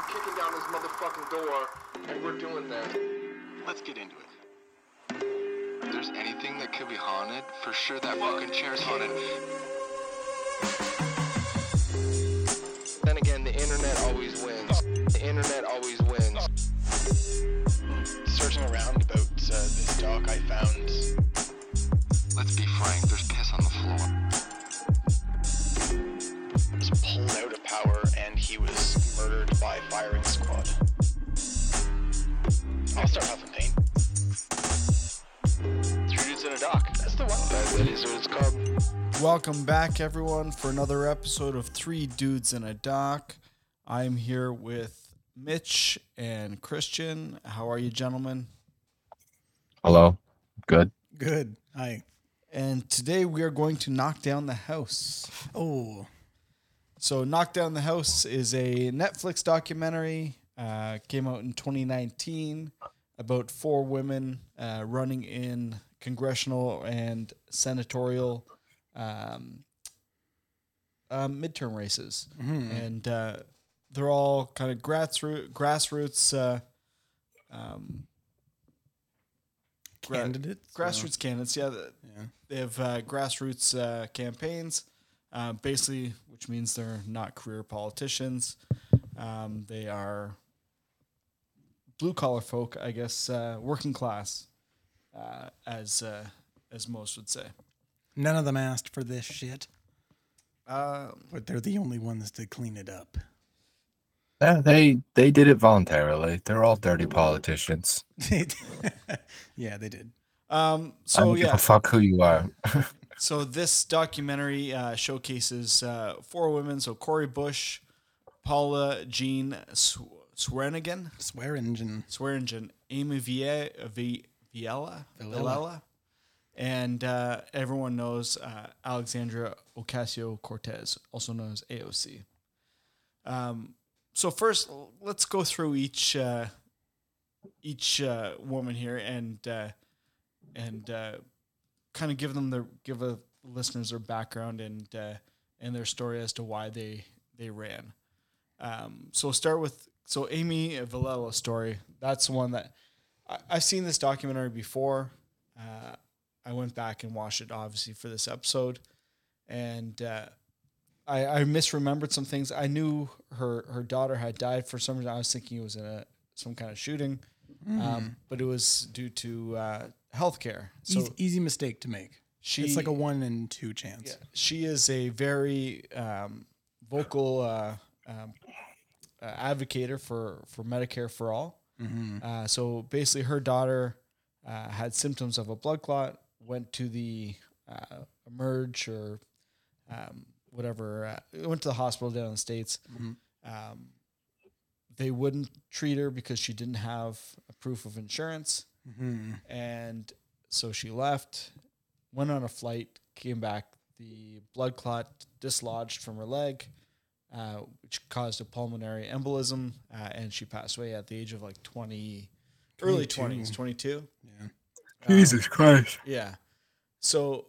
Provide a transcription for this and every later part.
we're kicking down this motherfucking door, and we're doing that. Let's get into it. If there's anything that could be haunted, for sure that fucking chair's haunted. Then again, the internet always wins. The internet always wins. Searching around about uh, this doc I found. Let's be frank, there's piss on the floor. Was pulled out of power and he was start huffing paint. Three dudes in a dock. That's the one. That, that is what it's called. Welcome back, everyone, for another episode of Three Dudes in a Dock. I'm here with Mitch and Christian. How are you, gentlemen? Hello. Good. Good. Hi. And today we are going to knock down the house. Oh, So, Knock Down the House is a Netflix documentary. Uh, came out in 2019 about four women uh, running in congressional and senatorial um, um, midterm races, and uh, they're all kind of grassroots, grassroots, uh, um, candidates. grassroots candidates. Yeah, the- Yeah. they have uh, grassroots uh, campaigns, uh, basically, which means they're not career politicians. Um, they are blue collar folk, I guess, uh, working class, uh, as uh, as most would say. None of them asked for this shit, Um, but they're the only ones to clean it up. Yeah, they they did it voluntarily. They're all dirty politicians. yeah, they did. um, I so don't give yeah, a fuck who you are. So this documentary uh, showcases uh, four women. So Cori Bush, Paula Jean Sw- Swearengin, Swear engine. Swearengin, Amy Vie- Vi- Viella. Vilela, and uh, everyone knows uh, Alexandra Ocasio Cortez, also known as AOC. Um, so first, let's go through each uh, each uh, woman here and uh, and uh, kind of give them their give a listeners their background and uh, and their story as to why they they ran. Um, so we'll start with so Amy Vilela's story. That's one that I, I've seen this documentary before. Uh, I went back and watched it obviously for this episode, and uh, I, I misremembered some things. I knew her her daughter had died for some reason. I was thinking it was in a some kind of shooting, um, but it was due to uh, healthcare. So easy, easy mistake to make. she it's like a one in two chance. yeah, she is a very um, vocal uh, um, uh, advocator for for Medicare for all. Uh, so basically, her daughter uh, had symptoms of a blood clot. Went to the uh, emerge or um, whatever. Uh, went to the hospital down in the states. Um, they wouldn't treat her because she didn't have a proof of insurance, and so she left. Went on a flight, came back. The blood clot dislodged from her leg, uh, which caused a pulmonary embolism, uh, and she passed away at the age of like twenty, early twenties, twenty two. Yeah. Jesus Christ. Yeah. So,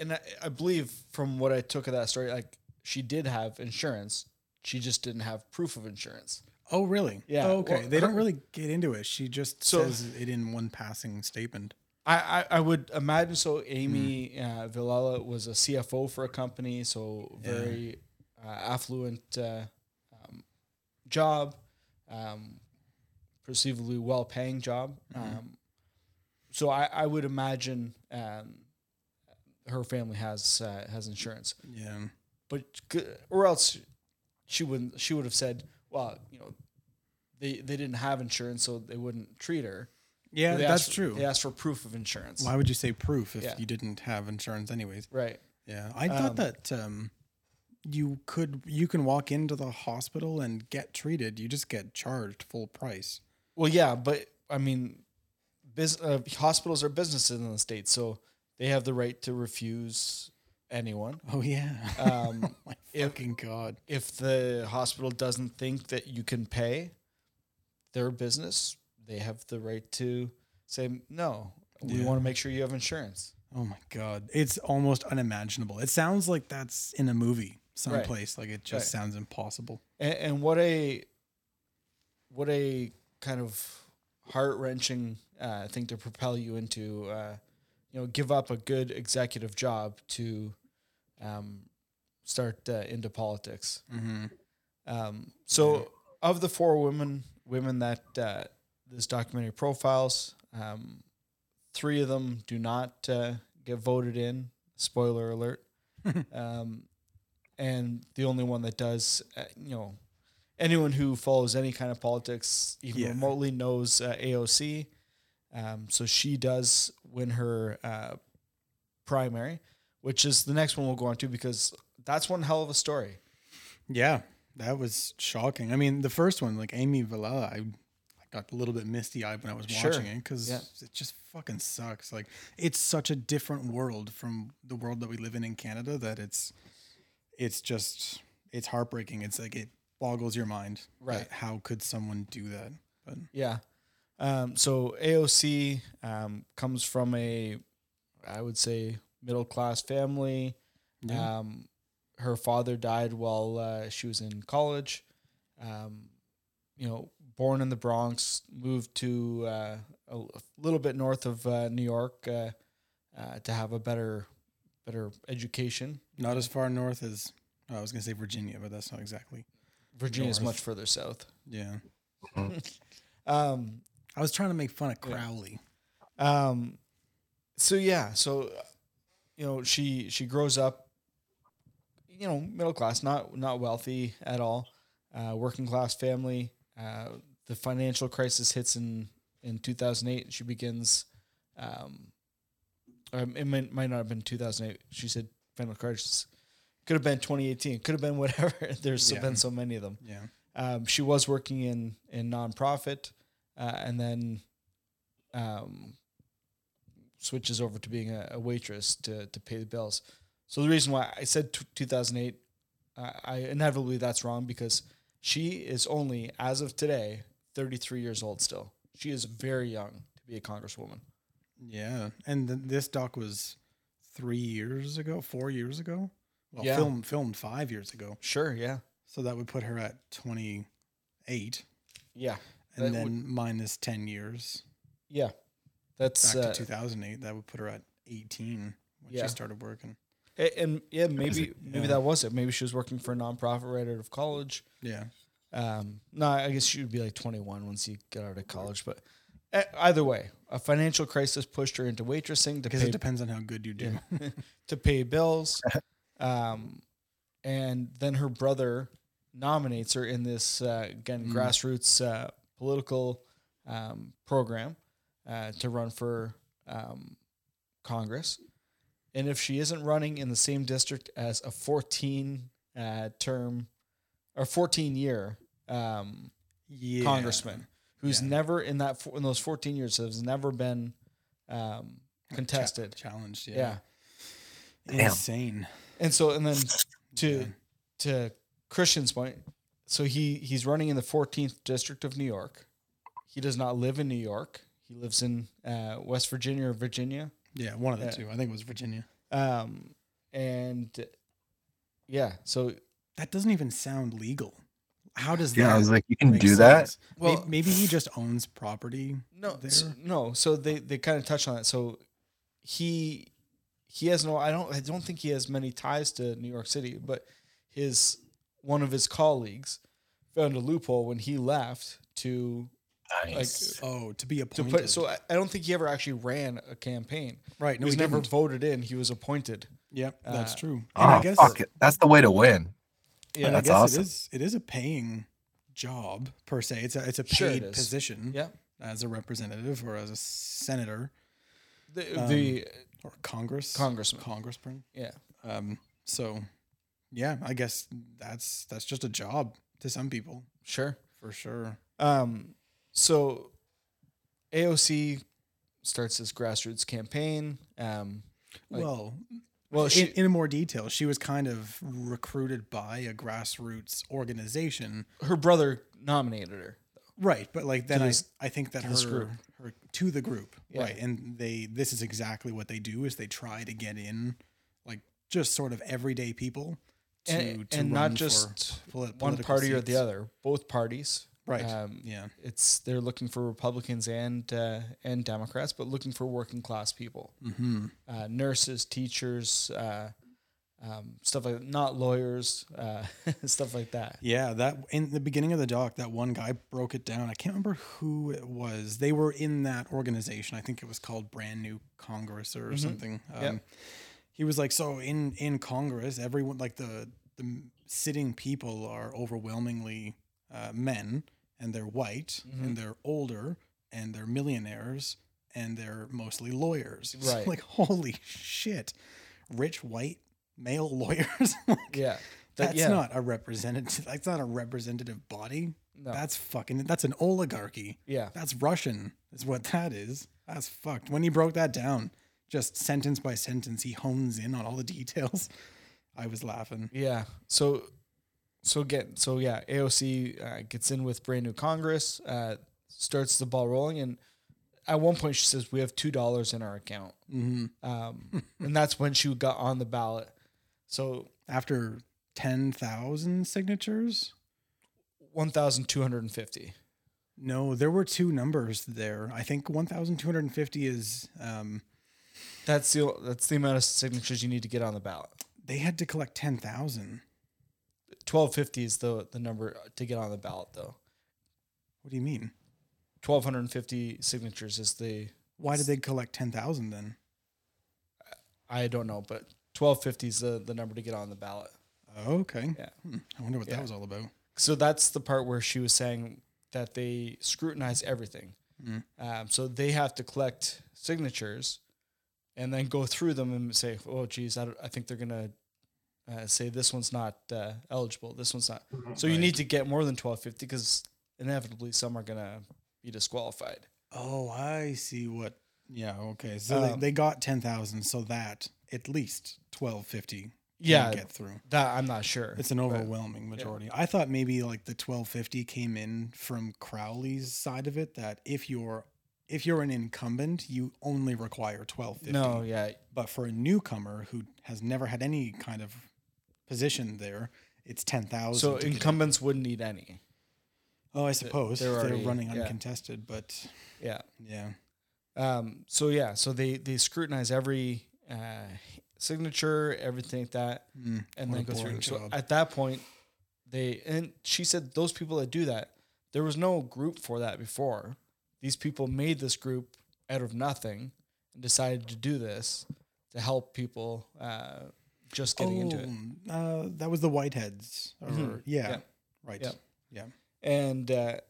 and I, I believe from what I took of that story, like she did have insurance, she just didn't have proof of insurance. Oh, really? Yeah, Oh, okay. well, they don't really get into it. She just So- says it in one passing statement. I, I, I would imagine so. Amy uh, Vilela was a CFO for a company, so very uh, affluent uh, um, job, um, perceivably well paying job. Um, so I, I would imagine um, her family has uh, has insurance. Yeah. but or else she wouldn't she would have said well you know they they didn't have insurance so they wouldn't treat her Yeah, They that's asked- true. they asked for proof of insurance Why would you say proof if Yeah. you didn't have insurance anyways? right Yeah, I Um, thought that um, you could you can walk into the hospital and get treated. You just get charged full price. well yeah but i mean bus- uh, hospitals are businesses in the states so they have the right to refuse anyone Oh yeah. um, oh if- fucking god. if the hospital doesn't think that you can pay their business they have the right to say no we Yeah. want to make sure you have insurance Oh my god. It's almost unimaginable. It sounds like that's in a movie someplace. Like it just Right. sounds impossible. And, and what a what a kind of heart wrenching uh, thing to propel you into, uh, you know, give up a good executive job to um, start uh, into politics. Mm-hmm. Um, so, of the four women women that uh, this documentary profiles, um, three of them do not uh, get voted in. Spoiler alert. um, and the only one that does, uh, you know, anyone who follows any kind of politics, even Yeah. remotely, knows uh, AOC. Um, so she does win her uh, primary, which is the next one we'll go on to because that's one hell of a story. Yeah, that was shocking. I mean, the first one, like Amy Vilela, I, I got a little bit misty eyed when I was Sure. watching it because Yeah. it just fucking sucks. Like, it's such a different world from the world that we live in in Canada that it's, it's just, it's heartbreaking. It's like it boggles your mind. Right. How could someone do that? But Yeah. Um, so AOC um, comes from a, I would say, middle class family. Yeah. Um, her father died while uh, she was in college. Um, you know, born in the Bronx, moved to uh, a little bit north of uh, New York uh, uh, to have a better, better education. Not as far north as, I was going to say Virginia, but that's not exactly. Virginia is much further south. Yeah. Um, I was trying to make fun of Yeah. Crowley. Um, so yeah, so uh, you know, she she grows up, you know, middle class, not not wealthy at all, uh, working class family. Uh, the financial crisis hits in in two thousand eight. She begins, um, it might, might not have been two thousand eight. She said financial crisis. Could have been 2018. Could have been whatever. There's Yeah. been so many of them. Yeah. Um, she was working in in nonprofit, uh, and then um, switches over to being a, a waitress to to pay the bills. So the reason why I said t- 2008, uh, I inevitably that's wrong because she is only as of today 33 years old still. She is very young to be a congresswoman. Yeah, and th- this doc was three years ago, four years ago. Well, Yeah. filmed filmed five years ago, Sure, yeah, so that would put her at twenty eight, yeah, and then would- minus ten years yeah. That's back uh, to two thousand eight. That would put her at eighteen when Yeah. she started working. a- and yeah, maybe maybe yeah. that was it. Maybe she was working for a nonprofit right out of college. Yeah, Um, no, I guess she would be like 21 once you get out of college. But either way, a financial crisis pushed her into waitressing to because pay it depends on how good you do. to pay bills. Um, and then her brother nominates her in this uh, again Mm. grassroots uh, political um, program uh, to run for um, Congress. And if she isn't running in the same district as a 14 uh, term or 14 year um, yeah, congressman who's Yeah. never in that in those 14 years has never been um, contested. challenged. yeah. Yeah, insane. And so, and then to Yeah. to Christian's point, so he he's running in the 14th district of New York. He does not live in New York. He lives in uh, West Virginia or Virginia. Yeah, one of the Yeah. two. I think it was Virginia. Um, and yeah, so That doesn't even sound legal. How does Yeah, that? Yeah, I was like, you can do that. sense? May- Well- maybe he just owns property. no, there. so, no. So they they kind of touch on it. So he he has no. I don't. I don't think he has many ties to New York City, but his one of his colleagues found a loophole when he left to Nice. Oh, to be to appointed. put. So I, I don't think he ever actually ran a campaign. right, he was he never didn't. voted in. He was appointed. Yep, that's uh, true. And oh, I guess fuck it. That's the way to win. Yeah, and I That's guess awesome. it is it is a paying job per se. It's a it's a Sure it paid position yeah. as a representative or as a senator The, Um, the or Congress Congressman. congressman. yeah. Um, so yeah, I guess that's that's just a job to some people Sure. for sure. Um, so AOC starts this grassroots campaign. Um, Like- well, well, in, she, in more detail, she was kind of recruited by a grassroots organization, her brother nominated her. right? But like then I, this- I think that her, group. her to the group, Yeah. right? And they this is exactly what they do is they try to get in like just sort of everyday people to And, to and not just one party or the other, both parties. Right. Um, yeah. It's they're looking for Republicans and uh, and Democrats, but looking for working class people, Mm-hmm. uh, nurses, teachers, uh, um, stuff like that. not lawyers, uh, stuff like that. Yeah, that in the beginning of the doc, that one guy broke it down. I can't remember who it was. They were in that organization. I think it was called Brand New Congress or something. Um, Yep. He was like, so in in Congress, everyone like the the sitting people are overwhelmingly uh, men, and they're white, and mm-hmm. they're older, and they're millionaires, and they're mostly lawyers. So, Right. like, holy shit, rich white male lawyers. like, Yeah, That- that's yeah. not a representative. That's not a representative body. No. That's fucking. That's an oligarchy. Yeah. That's Russian. Is what that is. That's fucked. When he broke that down, just sentence by sentence, he hones in on all the details. I was laughing. Yeah. So, so again, so yeah, AOC uh, gets in with brand new Congress, uh, starts the ball rolling, and at one point she says we have two dollars in our account, hmm um, and that's when she got on the ballot. So After ten thousand signatures. one thousand two hundred and fifty. No, there were two numbers there. I think one thousand two hundred and fifty is. Um, That's the that's the amount of signatures you need to get on the ballot. they had to collect ten thousand. Twelve fifty is the the number to get on the ballot, though. What do you mean? Twelve hundred and fifty signatures is the Why did they collect ten thousand then? I don't know, but twelve fifty is the the number to get on the ballot. Oh, okay. Yeah. Hmm, I wonder what Yeah. that was all about. So that's the part where she was saying that they scrutinize everything. Mm. Um, so they have to collect signatures and then go through them and say, "Oh, geez, I, I think they're gonna uh, say this one's not uh, eligible. This one's not." So you need to get more than twelve fifty because inevitably some are gonna be disqualified. Oh, I see what. Yeah. Okay. So they, Um, they got ten thousand, so that at least twelve fifty. Yeah, Get through. that I'm not sure. It's an but- overwhelming majority. I thought maybe like the twelve fifty came in from Crowley's side of it. That if you're if you're an incumbent, you only require twelve fifty. No, yeah, But for a newcomer who has never had any kind of position there, it's ten thousand. so incumbents wouldn't need any. Oh, I suppose they're if they're already- running yeah. uncontested, but Yeah. yeah. Um, so yeah, so they they scrutinize every uh, signature, everything like that, Mm, and then go through. So at that point, they and she said those people that do that, there was no group for that before. These people made this group out of nothing and decided to do this to help people uh, just getting into it. Oh, Uh, that was the Whiteheads. Or, Mhm. yeah, Yeah. Right. Yeah. Yeah. And uh,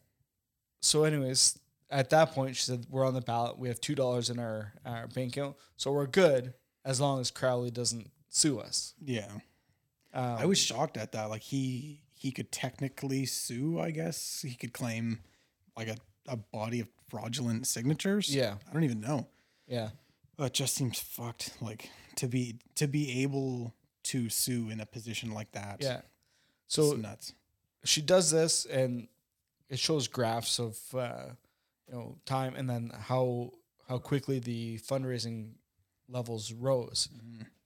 so, anyways, at that point, she said, "We're on the ballot. We have two dollars in our our bank account, so we're good as long as Crowley doesn't sue us." Yeah. Um, I was shocked at that. Like he he could technically sue, I guess. He could claim like a, a body of fraudulent signatures. Yeah. I don't even know. yeah, It just seems fucked. Like to be to be able to sue in a position like that. yeah. So nuts. she does this, and it shows graphs of uh, you know time, and then how how quickly the fundraising levels rose,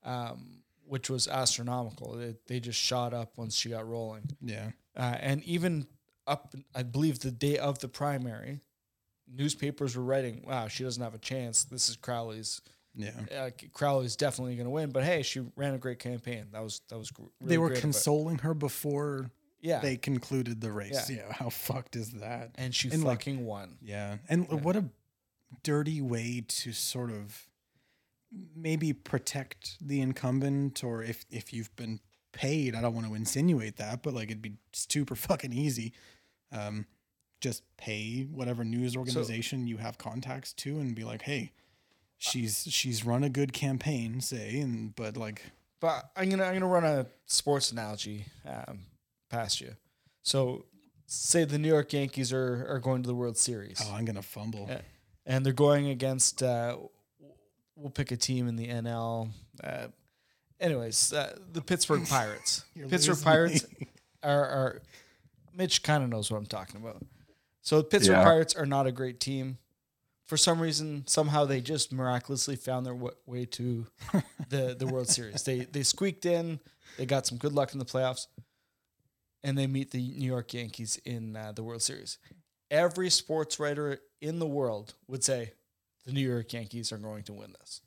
um, which was astronomical. It, they just shot up once she got rolling. Yeah. uh, and even up, I believe, the day of the primary, newspapers were writing, "Wow, she doesn't have a chance. This is Crowley's. Yeah. Uh, Crowley's definitely going to win." But hey, she ran a great campaign. That was that was really they were great of it. consoling her before Yeah, they concluded the race. Yeah. Yeah. How fucked is that? and she and, like, fucking won. Yeah. And what a dirty way to sort of maybe protect the incumbent or if if you've been paid, I don't want to insinuate that, but like it'd be super fucking easy. Um just pay whatever news organization you have contacts to and be like, "Hey, she's she's run a good campaign, say, and but like But I'm gonna I'm gonna run a sports analogy um, past you. So, say the New York Yankees are are going to the World Series. oh, I'm going to fumble. Yeah. and they're going against uh, we'll pick a team in the NL. Uh, anyways, uh, the Pittsburgh Pirates. Pittsburgh Pirates me. are, are Mitch kind of knows what I'm talking about. So the Pittsburgh Yeah. Pirates are not a great team. For some reason, somehow they just miraculously found their way to the the World Series. They they squeaked in. They got some good luck in the playoffs. and they meet the New York Yankees in uh, the World Series. Every sports writer in the world would say the New York Yankees are going to win this.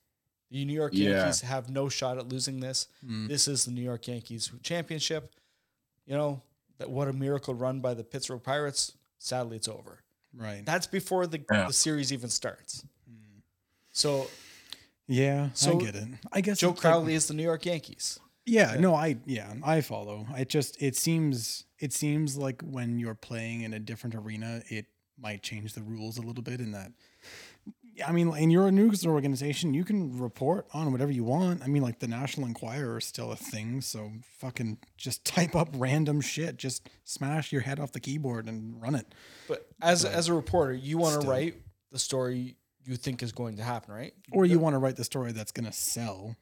The New York Yeah. Yankees have no shot at losing this. Mm. This is the New York Yankees championship. You know, that what a miracle run by the Pittsburgh Pirates. Sadly, it's over. Right. That's before the, Yeah. the series even starts. Hmm. So Yeah, So, I get it. I guess Joe it's like- Crowley is the New York Yankees. Yeah, no, I yeah, I follow. It just it seems it seems like when you're playing in a different arena, it might change the rules a little bit in that I mean, in your news organization, you can report on whatever you want. I mean, like the National Enquirer is still a thing, so fucking just type up random shit. Just smash your head off the keyboard and run it. But as as a reporter, you want to write the story you think is going to happen, right? Or you want to write the story that's going to sell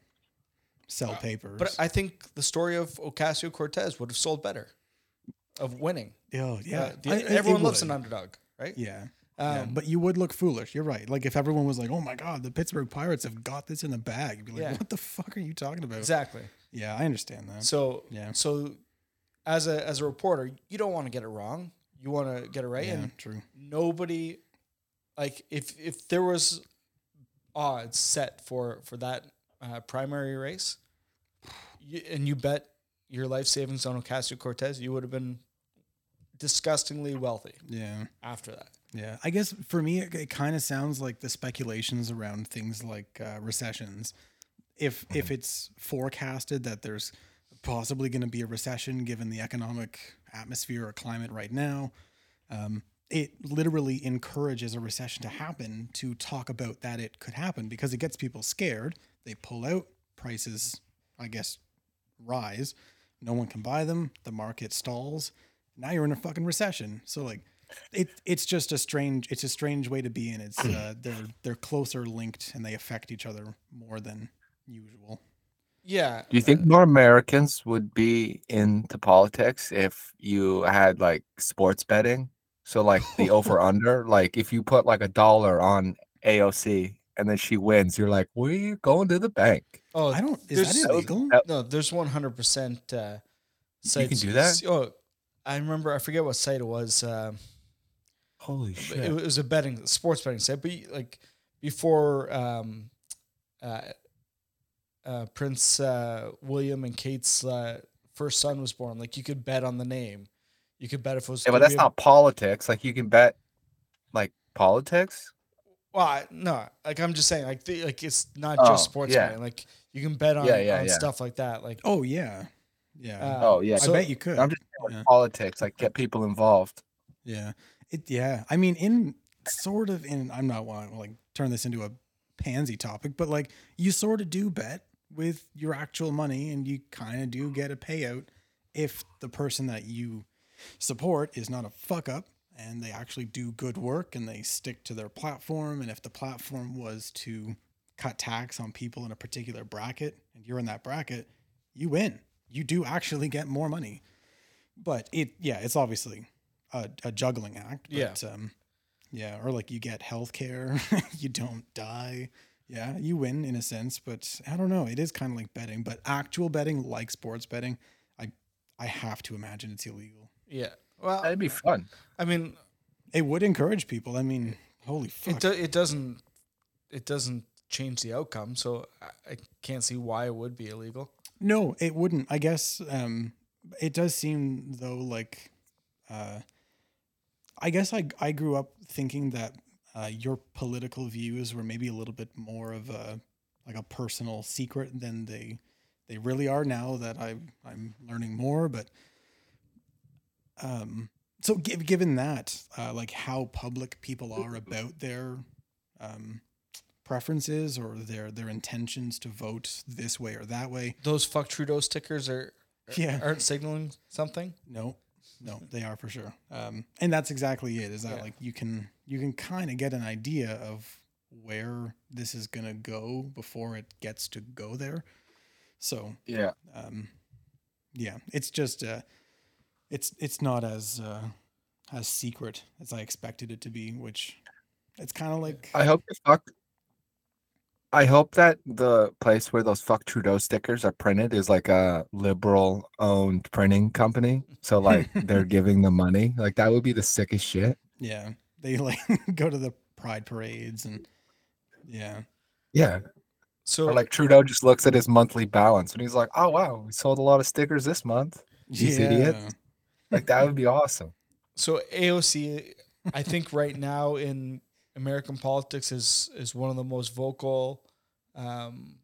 sell papers. But I think the story of Ocasio Cortez would have sold better, of winning. oh, yeah. Uh, the- I- everyone loves would. an underdog, right? Yeah. Yeah. Um, But you would look foolish. You're right. Like if everyone was like, "Oh my god, the Pittsburgh Pirates have got this in the bag," you'd be like, Yeah. "What the fuck are you talking about?" Exactly. Yeah, I understand that. So Yeah. So as a as a reporter, you don't want to get it wrong. You want to get it right. yeah, And true. nobody, like if if there was odds set for for that uh, primary race, you, and you bet your life savings on Ocasio Cortez, you would have been disgustingly wealthy Yeah, after that. Yeah. I guess for me, it, it kind of sounds like the speculations around things like uh, recessions. If if it's forecasted that there's possibly going to be a recession given the economic atmosphere or climate right now, um, it literally encourages a recession to happen to talk about that it could happen because it gets people scared. They pull out, prices, I guess, rise. No one can buy them. The market stalls. Now you're in a fucking recession. So like, it it's just a strange it's a strange way to be in. It's uh, they're they're closer linked and they affect each other more than usual. Yeah. Do you think more Americans would be into politics if you had like sports betting? So like the over under, like if you put like a dollar on AOC and then she wins, you're like, we're going to the bank. Oh, I don't. Is there's- that illegal? No, there's 100% uh, You can do that? Oh, I remember. I forget what site it was. Uh, Holy but it was a betting, sports betting site. But like before um, uh, uh, Prince uh, William and Kate's uh, first son was born, like you could bet on the name. You could bet if it was. Yeah, but that's not politics. Like you can bet like politics. Well, I, no, like I'm just saying, like the, like it's not Oh, just sports yeah. betting. Like you can bet on, Yeah, yeah, on yeah. stuff like that. Like Oh yeah, yeah. uh, Oh yeah. I so- bet you could. I'm just saying, like, yeah. politics, like get people involved. Yeah. It yeah. I mean in sort of in I'm not want to like turn this into a pansy topic, but like you sort of do bet with your actual money and you kind of do get a payout if the person that you support is not a fuck up and they actually do good work and they stick to their platform and if the platform was to cut tax on people in a particular bracket and you're in that bracket, you win. You do actually get more money. But it yeah, it's obviously a, a juggling act. But, Um, yeah, or like you get health care, you don't die. Yeah, you win in a sense, but I don't know. It is kind of like betting, but actual betting, like sports betting, I I have to imagine it's illegal. yeah. Well, That'd be fun. I mean, It would encourage people. I mean, holy fuck. it do, it doesn't it doesn't change the outcome, so I, I can't see why it would be illegal. No, it wouldn't. I guess um, it does seem though like uh, I guess I I grew up thinking that uh, your political views were maybe a little bit more of a like a personal secret than they they really are now that I I'm learning more. But um, so gi- given that, uh, like how public people are about their um, preferences or their their intentions to vote this way or that way. Those fuck Trudeau stickers are Yeah. aren't signaling something. No, no, they are for sure. Um, and that's exactly it. Is that Yeah. like you can you can kind of get an idea of where this is gonna go before it gets to go there. So Yeah. um, yeah, it's just uh, it's it's not as uh, as secret as I expected it to be, which it's kind of like I hope they fuck. I hope that the place where those fuck Trudeau stickers are printed is like a liberal owned printing company. So like they're giving the money. Like that would be the sickest shit. Yeah, they like go to the pride parades and yeah, Yeah. So Or like Trudeau just looks at his monthly balance and he's like, "Oh wow, we sold a lot of stickers this month." These idiots. Yeah. Like that would be awesome. so AOC, I think right now in American politics is is one of the most vocal um,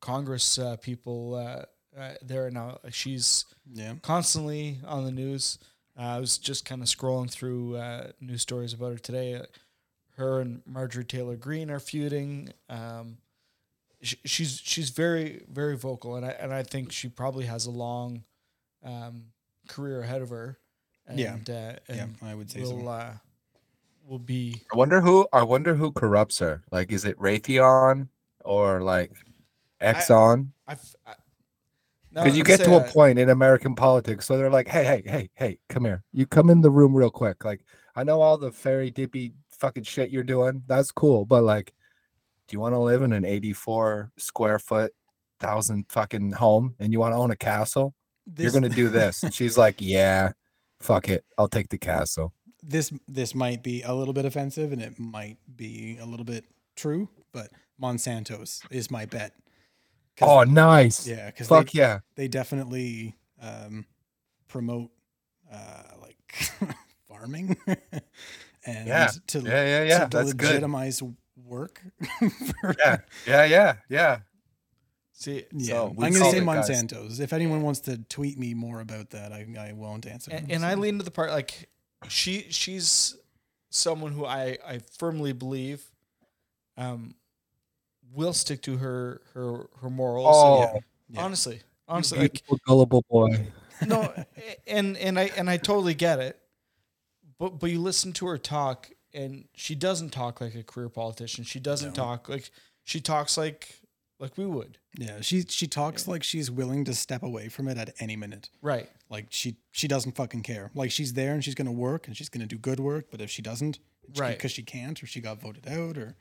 Congress uh, people uh, uh, there now. She's Yeah. constantly on the news. Uh, I was just kind of scrolling through uh, news stories about her today. Uh, her and Marjorie Taylor Greene are feuding. Um, sh- she's she's very very vocal, and I and I think she probably has a long um, career ahead of her. And, Yeah. uh, Yeah, I would say will so. Will be I wonder who I wonder who corrupts her. Like is it Raytheon or like Exxon? I've, I, now Because you get to saying, a point in American politics, so they're like, "Hey, hey, hey, hey, come here. You come in the room real quick. Like, I know all the fairy dippy fucking shit you're doing. That's cool, but like, do you want to live in an 84 square foot, thousand fucking home, and you want to own a castle? you're gonna do this." And she's like, "Yeah, fuck it. I'll take the castle." This this might be a little bit offensive and it might be a little bit true, but Monsanto's is my bet. Oh, nice. yeah, because Fuck they, yeah. they definitely um, promote uh, like farming and Yeah, to, Yeah, yeah, yeah. to That's good. legitimize work. for- Yeah, yeah, yeah, yeah. See, Yeah, So I'm gonna say it, guys. Monsanto's. If anyone wants to tweet me more about that, I, I won't answer. and, and I lean to the part like she she's someone who I I firmly believe um will stick to her her her morals. Oh, and- yeah. honestly, honestly, like gullible boy. no, and and I and I totally get it, but but you listen to her talk, and she doesn't talk like a career politician. She doesn't No. talk like she talks like like we would. Yeah, she she talks like she's willing to step away from it at any minute. Right. Like she she doesn't fucking care. Like she's there and she's gonna work and she's gonna do good work. But if she doesn't, Right. because she can't or she got voted out or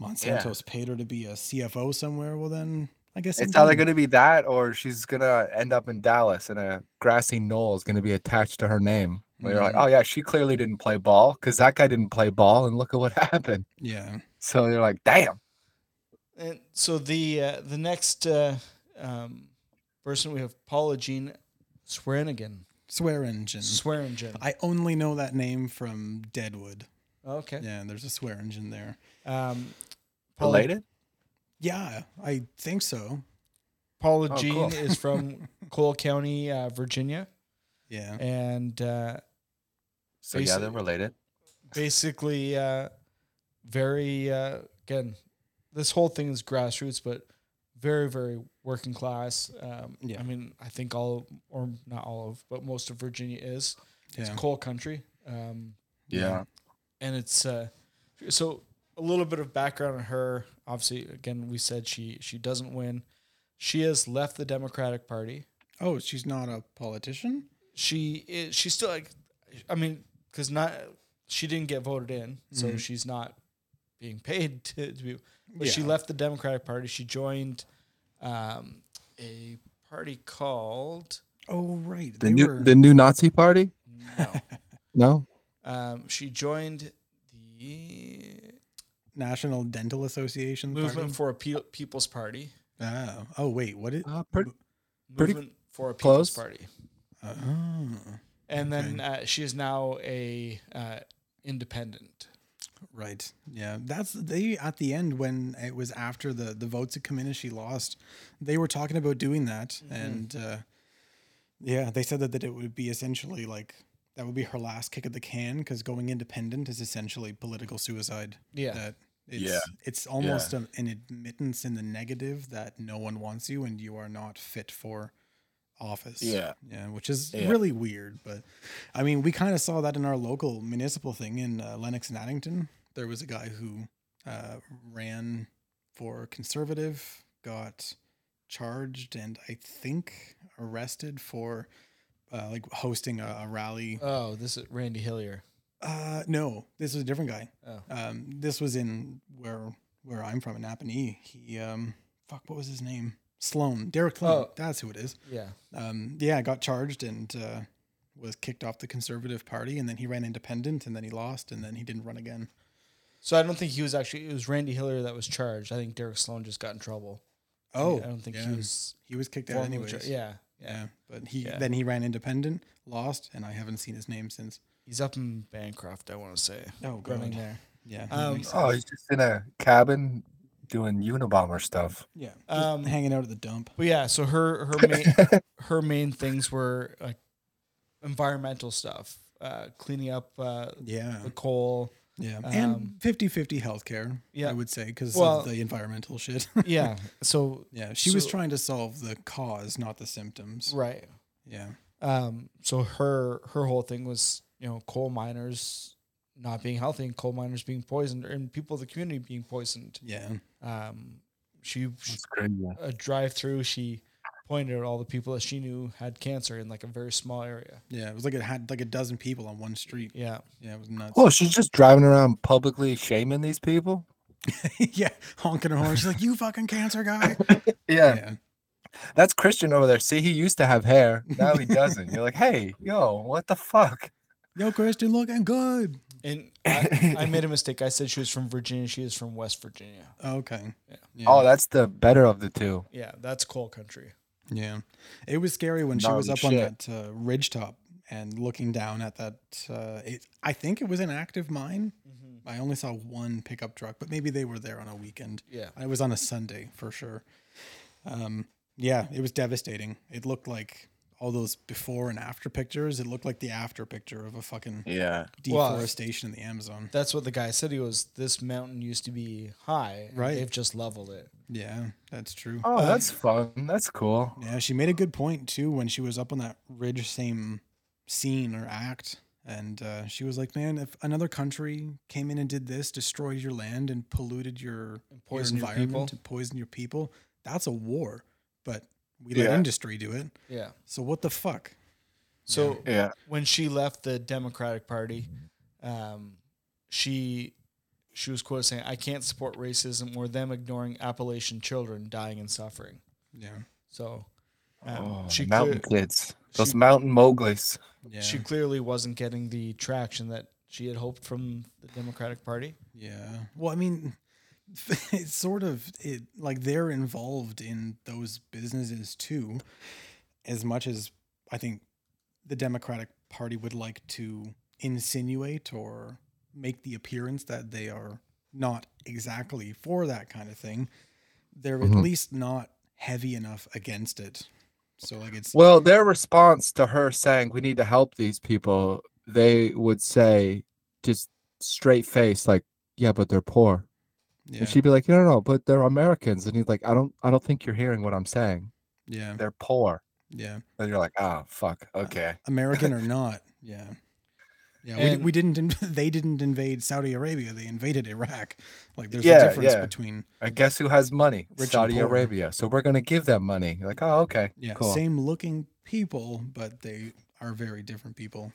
Monsanto's paid her to be a CFO somewhere, well then I guess It's either going to be that or she's going to end up in Dallas and a grassy knoll is going to be attached to her name. Where you're like, Mhm. oh, yeah, she clearly didn't play ball because that guy didn't play ball. And look at what happened. yeah. So you're like, damn. And so the uh, the next uh, um, person we have Paula Jean Swearenigan. Swear engine. Swearengin. I only know that name from Deadwood. Okay. Yeah, there's a swear engine there. Um, Paula, Related? Yeah, I think so. Paula Oh, Jean cool. is from Cole County, uh, Virginia, Yeah. and uh, So yeah, they're related. basically uh, very uh, again. This whole thing is grassroots, but very, very working class. Um, Yeah. I mean, I think all, or not all of, but most of Virginia is. It's Yeah. coal country. Um, Yeah. and it's uh, so a little bit of background on her. Obviously, again, we said she she doesn't win. She has left the Democratic Party. Oh, she's not a politician? She is she's still like, I mean, because not she didn't get voted in, so Mhm. she's not being paid to, to be. But she left the Democratic Party. She joined um, a party called Oh, right. The they new were the new Nazi party? no. No. um, she joined the National Dental Association. Movement Party? for a Pe- People's Party. Oh, oh wait, what is? Uh, pretty, Pretty for a People's close. Party. Oh, And then uh, she is now a uh, independent. Right. Yeah, that's they at the end when it was after the the votes had come in and she lost. They were talking about doing that, and uh, yeah, they said that that it would be essentially like that would be her last kick at the can because going independent is essentially political suicide. Yeah. that it's, Yeah. it's almost a, an admittance in the negative that no one wants you and you are not fit for office. Yeah. yeah, which is Yeah. really weird. But I mean, we kind of saw that in our local municipal thing in uh, Lennox and Addington. There was a guy who uh, ran for conservative, got charged, and I think arrested for uh, like hosting a, a rally. Oh, this is Randy Hillier. Uh, no, this was a different guy. Oh. Um, this was in where where I'm from in Napanee, he um fuck what was his name? Sloan. Derek Sloan. Oh. That's who it is. Yeah. Um yeah, got charged and uh was kicked off the conservative party and then he ran independent and then he lost and then he didn't run again. So I don't think he was actually. It was Randy Hillier that was charged. I think Derek Sloan just got in trouble. Oh, I don't think yeah. he was. He was kicked out formally anyways. char- yeah, Yeah, yeah. but he Yeah. then he ran independent, lost, and I haven't seen his name since. He's up in Bancroft. I want to say. Oh, running there. Yeah, Um. Oh, he's just in a cabin doing Unabomber stuff. yeah, um, hanging out at the dump. But yeah, so her her main her main things were like environmental stuff, uh, cleaning up uh, Yeah, the coal. yeah, um, and 50-50 healthcare. yeah. I would say because Well- of the environmental shit. Yeah. So yeah, she was trying to solve the cause, not the symptoms. right. Yeah, Um. So her her whole thing was you know coal miners not being healthy and coal miners being poisoned and people of the community being poisoned. yeah, Um. She, she It's crazy. a drive through. She pointed at all the people that she knew had cancer in like a very small area. yeah. It was like it had like a dozen people on one street. Yeah. Yeah, it was nuts. Oh, she's just driving around publicly shaming these people. yeah, honking her horn. She's like, "You fucking cancer guy." Yeah, yeah, that's Christian over there. See, he used to have hair. Now he doesn't. You're like, hey, yo, what the fuck? yo, Christian, looking good. And I, I made a mistake. I said she was from Virginia. She is from West Virginia. Okay. Yeah. Yeah. Oh, that's the better of the two. Yeah, that's coal country. Yeah, it was scary when she was Gnarly up on shit. that uh, ridge top and looking down at that. Uh, it, I think it was an active mine. I only saw one pickup truck, but maybe they were there on a weekend. Yeah. It was on a Sunday for sure. Um, yeah, it was devastating. It looked like all those before and after pictures. It looked like the after picture of a fucking Yeah. Well, deforestation in the Amazon. That's what the guy said. He was, this mountain used to be high. Right. They've just leveled it. Yeah, that's true. Oh, that's fun. That's cool. Yeah, she made a good point too when she was up on that ridge, same scene or act. And uh, she was like, "Man, if another country came in and did this, destroyed your land and polluted your, And poisoned your your environment people. and poisoned your people, that's a war." But we let Yeah. industry do it. Yeah. So what the fuck? So Yeah. when she left the Democratic Party, um, she she was quoted saying, "I can't support racism or them ignoring Appalachian children dying and suffering." Yeah, So um, Oh, she mountain clear- kids. Those she- mountain Mowglis. yeah, she clearly wasn't getting the traction that she had hoped from the Democratic Party. yeah. Well, I mean, it's sort of it like they're involved in those businesses too, as much as I think the Democratic Party would like to insinuate or make the appearance that they are not exactly for that kind of thing. They're at Mhm. least not heavy enough against it. So like it's Well, their response to her saying we need to help these people, they would say just straight face, like, yeah, but they're poor. Yeah, And she'd be like, no, no, no, but they're Americans. And he's like, I don't I don't think you're hearing what I'm saying. yeah, They're poor. yeah. And you're like, oh fuck. Okay. American or not, yeah. Yeah, we, And- we didn't. In, they didn't invade Saudi Arabia. They invaded Iraq. Like, there's Yeah, a difference yeah. between I guess who has money? Saudi. Arabia. So we're gonna give them money. You're like, oh, okay. yeah, cool. same looking people, but they are very different people.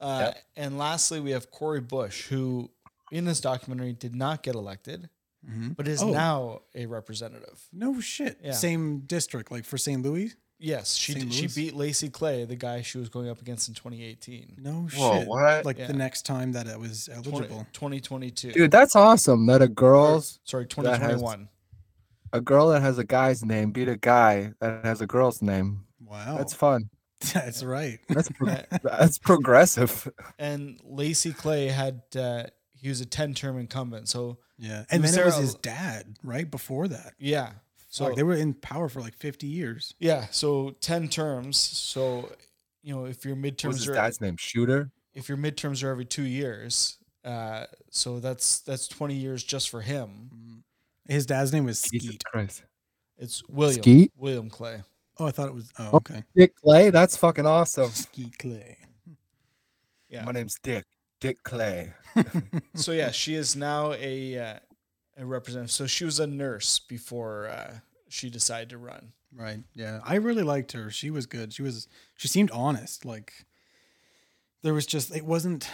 Uh, And lastly, we have Cori Bush, who in this documentary did not get elected, Mhm. but is Oh. now a representative. No shit. Yeah. Same district, like for St. Louis. Yes, she did, she beat Lacy Clay, the guy she was going up against in 2018. No Whoa, shit. what? Like Yeah. the next time that it was 20, eligible. 2022. Dude, that's awesome. That a Or, girl's sorry, has- 2021. a girl that has a guy's name beat a guy that has a girl's name. Wow, That's fun. that's right. That's pro- that's progressive. And Lacy Clay had uh, he was a 10 term incumbent. So Yeah, and was then it was his dad right before that. yeah, so So they were in power for like 50 years. yeah, so 10 terms. So you know if your What was midterms his are dad's name? Shooter. if your midterms are every two years, uh, so that's that's 20 years just for him. His dad's name was Jesus Skeet. It's William Skeet? William Clay. Oh, I thought it was. Oh, Oh. okay. Dick Clay. That's fucking awesome. Skeet Clay. Yeah. My name's Dick. Dick Clay. so yeah, she is now a uh, a representative. So she was a nurse before uh, she decided to run. Right. Yeah. I really liked her. She was good. She was she seemed honest. Like there was just it wasn't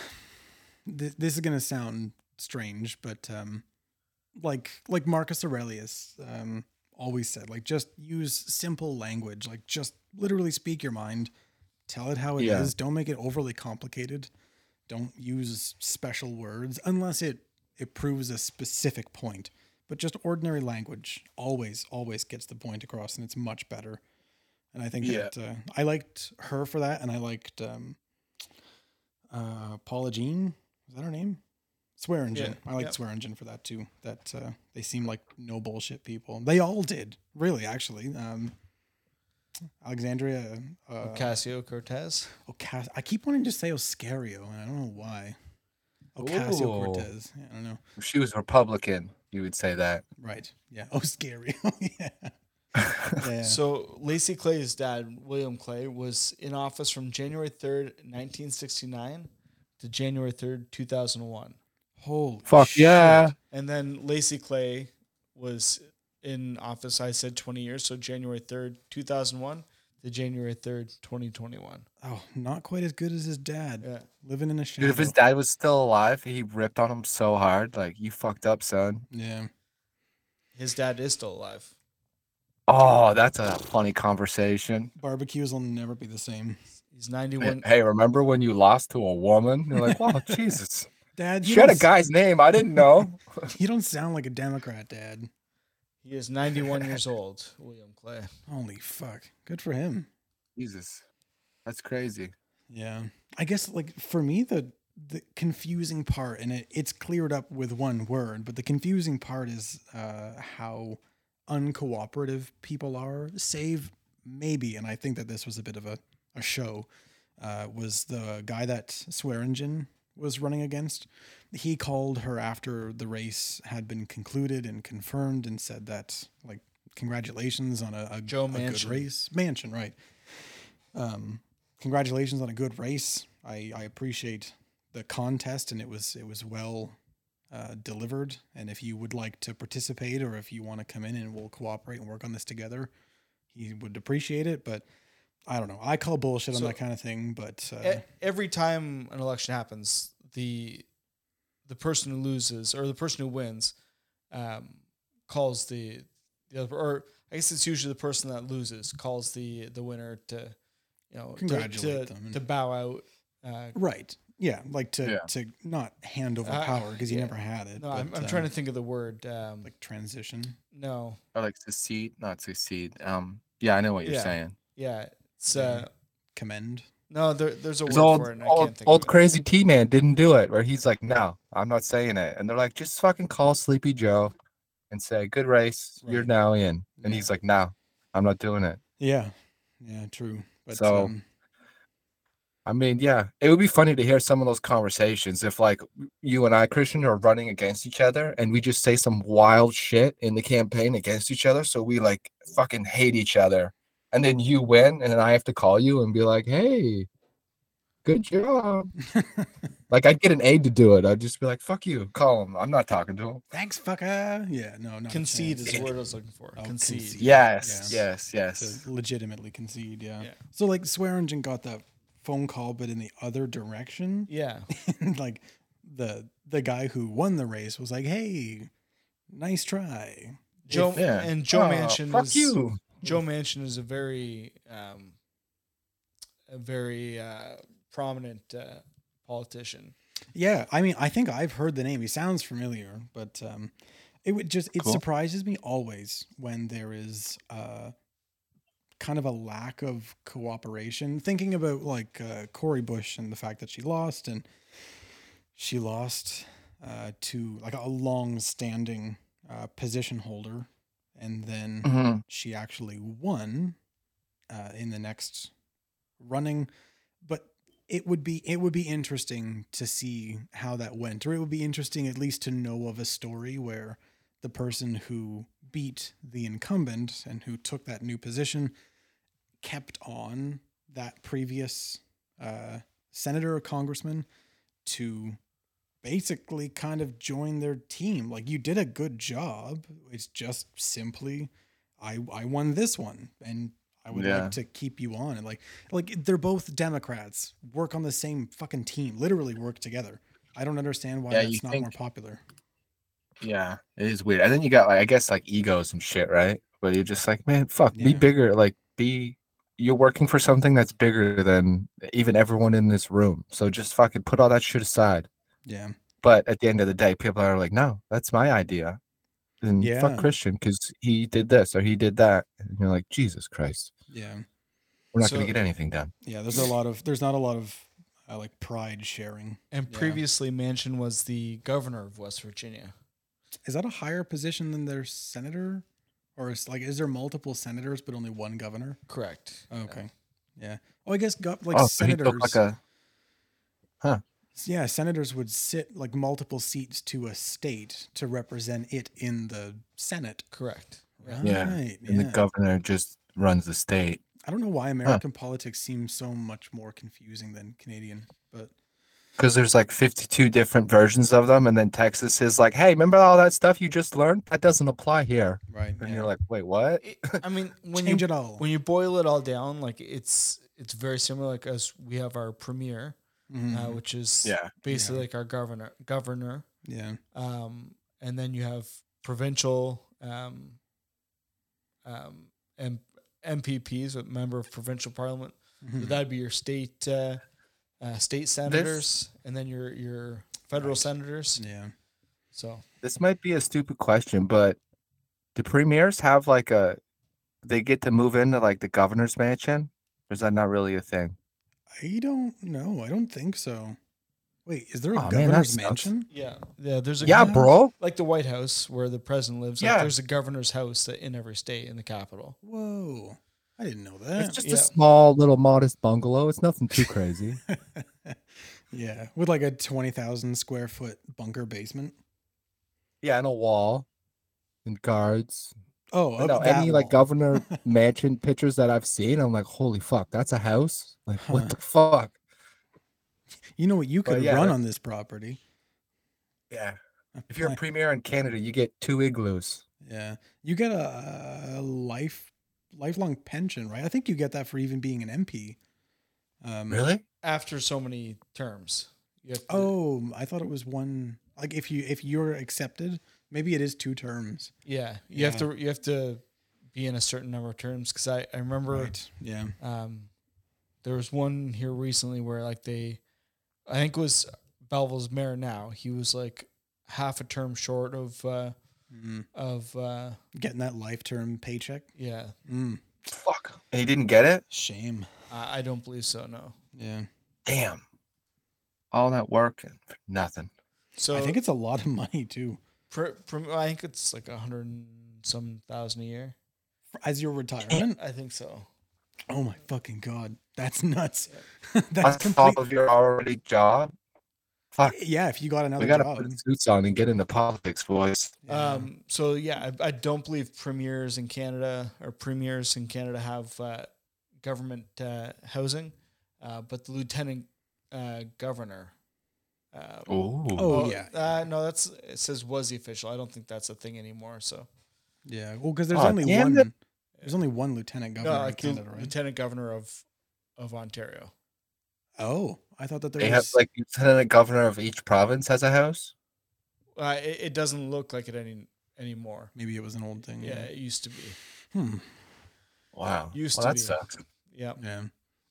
th- this is going to sound strange, but um like like Marcus Aurelius um, always said, like just use simple language, like just literally speak your mind, tell it how it is. Yeah. Don't make it overly complicated. Don't use special words unless it it proves a specific point. But just ordinary language always always gets the point across, and it's much better. And I think Yeah. that uh, I liked her for that, and I liked um, uh, Paula Jean. Is that her name? Swearengin. Yeah, I liked yep. engine for that too. That uh, they seem like no bullshit people. They all did, really. Actually, um, Alexandria. Uh, Ocasio Cortez. Ocas- I keep wanting to say Oscario, and I don't know why. Ocasio Cortez. Yeah, I don't know. If she was Republican, you would say that. Right. Yeah. Oscario. yeah. Yeah. So Lacy Clay's dad, William Clay, was in office from January 3rd, 1969 to January 3rd, 2001. Holy Fuck shit. yeah. And then Lacy Clay was in office, I said 20 years, so January 3rd, 2001 to January 3rd, 2021. Oh, not quite as good as his dad. Yeah. Living in a shadow. Dude, if his dad was still alive, he ripped on him so hard. Like, you fucked up, son. yeah. His dad is still alive. Oh, that's a funny conversation. Barbecues will never be the same. He's Hey, 91. Hey, remember when you lost to a woman? You're like, wow, Jesus. Dad, you She had a guy's name. I didn't know. you don't sound like a Democrat, Dad. He is 91 years old, William Clay. Holy fuck. Good for him. Jesus. That's crazy. Yeah. I guess like for me the the confusing part and it, it's cleared up with one word, but the confusing part is uh how uncooperative people are, save maybe, and I think that this was a bit of a, a show, uh, was the guy that Swearengin was running against. He called her after the race had been concluded and confirmed and said that like congratulations on a, a, Joe a good race. Manchin, right. Um congratulations on a good race. I, I appreciate the contest and it was it was well uh, delivered. And if you would like to participate or if you want to come in and we'll cooperate and work on this together, he would appreciate it. But I don't know. I call bullshit So- on that kind of thing. But uh, E- every time an election happens, the the person who loses or the person who wins um, calls the the other, or I guess it's usually the person that loses calls the the winner to you know Congratulate to, them. to bow out. Uh, right, yeah, like to Yeah. to not hand over Uh, power because you yeah. never had it. no, I'm, I'm trying uh, to think of the word. Um, like transition. no, Or like succeed, not succeed. Um, yeah, I know what you're Yeah. saying. yeah, it's Yeah. uh, Commend. no. There, there's a word old, for it, and I old, can't think old of it. crazy T man didn't do it, where he's like, no, I'm not saying it. And they're like, just fucking call Sleepy Joe and say, good race, you're now in. And Yeah. he's like, no, I'm not doing it. Yeah, yeah, true. But So, um, I mean, yeah, it would be funny to hear some of those conversations if, like, you and I, Christian, are running against each other and we just say some wild shit in the campaign against each other. So we, like, fucking hate each other. And then you win, and then I have to call you and be like, hey, good job. like, I'd get an aide to do it. I'd just be like, fuck you, call him. I'm not talking to him. thanks, fucker. Yeah, no, not a Concede is the word I was looking for. Oh, concede. concede. Yes, Yeah. yes, yes. to legitimately concede. Yeah. Yeah. So like Swearengin got that phone call, but in the other direction, Yeah, like the the guy who won the race was like, "Hey, nice try." Joe Yeah. and Joe Oh, Manchin Fuck is, you. Joe Manchin is a very, um, a very uh, prominent uh, politician. Yeah, I mean, I think I've heard the name. He sounds familiar, but um, it would just it Cool. surprises me always when there is uh, kind of a lack of cooperation. Thinking about like uh, Cori Bush and the fact that she lost, and she lost uh, to like a long-standing uh, position holder, and then Mhm. she actually won uh, in the next running but it would be it would be interesting to see how that went or it would be interesting at least to know of a story where the person who beat the incumbent and who took that new position kept on that previous uh, senator or congressman to basically kind of join their team like you did a good job it's just simply i i won this one and i would Yeah. like to keep you on and like like they're both democrats work on the same fucking team literally work together i don't understand why Yeah, that's not think- more popular Yeah, it is weird. And then you got like I guess like egos and shit, right? But you're just like, man, fuck, be bigger. Like, be you're working for something that's bigger than even everyone in this room. So just fucking put all that shit aside. Yeah. But at the end of the day, people are like, no, that's my idea. And Yeah. fuck Christian because he did this or he did that. And you're like, Jesus Christ, Yeah. we're not So- gonna get anything done. Yeah. There's a lot of there's not a lot of uh, like pride sharing. And Yeah. previously Manchin was the governor of West Virginia. Is that a higher position than their senator? Or is like is there multiple senators but only one governor? Correct. Oh, okay. Yeah. Oh, I guess go, like oh, senators. took like a yeah, senators would sit like multiple seats to a state to represent it in the Senate. Correct. Yeah. Yeah, Right, and the governor just runs the state. I don't know why American politics seems so much more confusing than Canadian, but Because there's like 52 different versions of them, and then Texas is like, "Hey, remember all that stuff you just learned? That doesn't apply here." right. And yeah. you're like, "Wait, what?" It- I mean, when change you it all. when you boil it all down, like it's it's very similar. Like us, we have our premier, Mhm. uh, which is Yeah. basically like our governor governor, yeah. um, and then you have provincial um, um, M- MPPs, a member of provincial parliament. So Mhm. that'd be your state uh, uh, state senators, and then your your federal Right. senators. Yeah. So This might be a stupid question, but do premiers have like a? They get to move into like the governor's mansion, or is that not really a thing? I don't know. I don't think so. Wait, is there a Aw, man, that governor's sucks. mansion? yeah, yeah. There's a Yeah, Yeah. bro. like the White House where the president lives. Like Yeah. there's a governor's house that in every state in the capital. Whoa. I didn't know that. It's just yeah. a small little modest bungalow. It's nothing too crazy. yeah, with like a 20,000 square foot bunker basement. yeah, and a wall, and guards. Oh, I up know any like governor mansion pictures that I've seen, I'm like, holy fuck, that's a house. Like, Huh. what the fuck? You know what you could yeah, run on this property? Yeah. If you're a premier in Canada, you get two igloos. yeah, you get a, a life lifelong pension, right? I think you get that for even being an MP. Um, Really? After so many terms, you have to, Oh, I thought it was one. Like if you if you're accepted, maybe it is two terms. yeah, you have to you have to be in a certain number of terms. Because I I remember Right. Yeah. um, there was one here recently where like they, I think it was Belleville's mayor now. He was like half a term short of uh, Mm. of uh, Getting that life term paycheck. yeah. Mm. Fuck. And he didn't get it? Shame. I, I don't believe so. No. Yeah. Damn. All that work and nothing. So I think it's a lot of money too. Pr- pr- I think it's like a hundred and some thousand a year. As your retirement. I think so. oh my fucking god, that's nuts. On that's top complete. of your already job. Fuck. Yeah, if you got another We gotta job. put suits on and get into politics, boys. Yeah. Um, so yeah, I, I don't believe premiers in Canada or premiers in Canada have uh, government uh, housing, uh, but the lieutenant uh, governor. Uh, Ooh. Oh, yeah. Uh, no, that's it says was the official. I don't think that's a thing anymore. So yeah. Well, because there's Aw, only one. it. There's only one lieutenant governor no, like the Canada, right? lieutenant governor of of Ontario. Oh, I thought that there They have was. like lieutenant governor of each province has a house. Uh, it, it doesn't look like it any anymore. maybe it was an old thing. Yeah, it used to be. Hmm. Wow. Used well, to that be. sucks. Yeah. Yeah.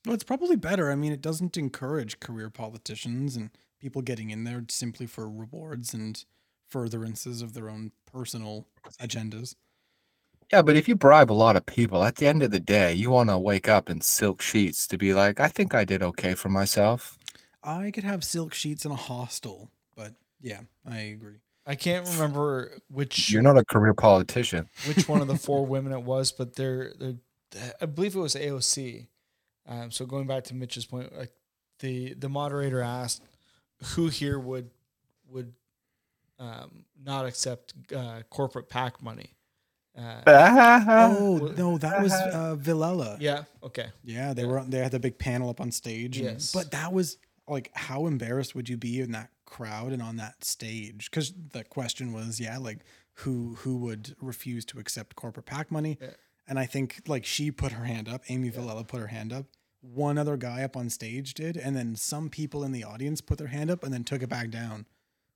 Well, it's probably better. I mean, it doesn't encourage career politicians and people getting in there simply for rewards and furtherances of their own personal agendas. Yeah, but if you bribe a lot of people, at the end of the day, you want to wake up in silk sheets to be like, I think I did okay for myself. I could have silk sheets in a hostel, but yeah, I agree. I can't remember which You're not a career politician. which one of the four women it was, but they're, they're I believe it was AOC. Um, so going back to Mitch's point, like the the moderator asked who here would would um, not accept uh, corporate PAC money. Uh, Oh no, that was uh, Vilela. yeah. Okay. Yeah, they Yeah. were they had the big panel up on stage. and- Yes. but that was like, how embarrassed would you be in that crowd and on that stage? Because the question was, yeah, like who who would refuse to accept corporate PAC money? Yeah. And I think like she put her hand up. Amy Vilela put her hand up. One other guy up on stage did, and then some people in the audience put their hand up and then took it back down.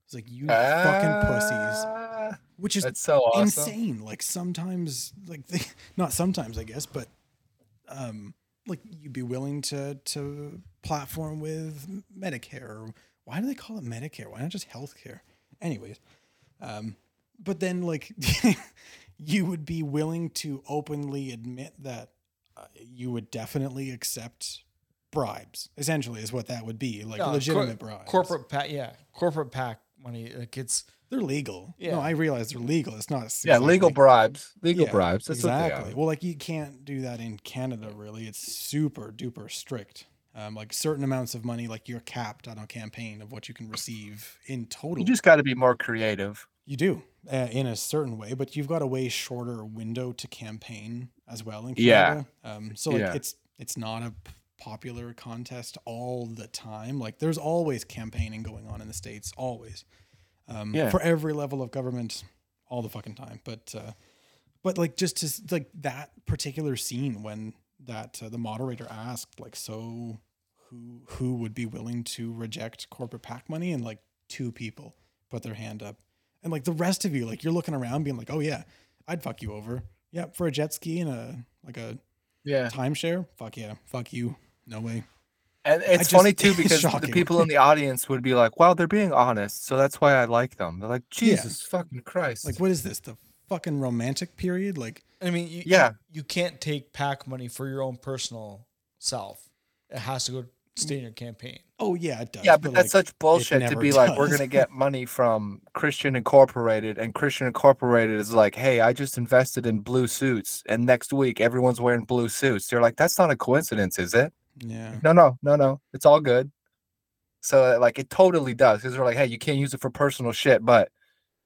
It's like you fucking pussies, Ah, which is so awesome. insane. Like sometimes, like they, not sometimes, I guess, but um, like you'd be willing to to platform with Medicare. Why do they call it Medicare? Why not just healthcare? Anyways, um, but then like you would be willing to openly admit that you would definitely accept bribes. Essentially, is what that would be, like No, cor- legitimate bribes. corporate PAC. Yeah, corporate PAC money. Like it's they're legal. Yeah. No, I realize they're legal. It's not. Yeah, legal bribes. Legal Yeah, bribes. That's exactly. Well, like you can't do that in Canada. Really, it's super duper strict. Um, like certain amounts of money, like you're capped on a campaign of what you can receive in total. You just got to be more creative. You do uh, in a certain way, but you've got a way shorter window to campaign as well in Yeah. Canada. Um, so like Yeah. it's it's not a popular contest all the time. Like there's always campaigning going on in the states, always. Um, Yeah. For every level of government, all the fucking time. But uh, but like just to like that particular scene when that uh, the moderator asked like so who who would be willing to reject corporate PAC money and like two people put their hand up and like the rest of you like you're looking around being like oh yeah I'd fuck you over yeah for a jet ski and a like a Yeah. timeshare fuck yeah fuck you no way And it's just- funny too it's because the people in the audience would be like, "Well, they're being honest, so that's why I like them." They're like, "Jesus fucking Christ!" like what is this the fucking romantic period like I mean, you, Yeah. you, you can't take PAC money for your own personal self. It has to go stay in your campaign. oh yeah it does yeah, but that's like, such bullshit to never be like, "We're gonna get money from Christian Incorporated," and Christian Incorporated is like, "Hey, I just invested in blue suits, and next week everyone's wearing blue suits." They're like, "That's not a coincidence, is it?" yeah No, no, no, no. It's all good. So like, it totally does because they're like, "Hey, you can't use it for personal shit, but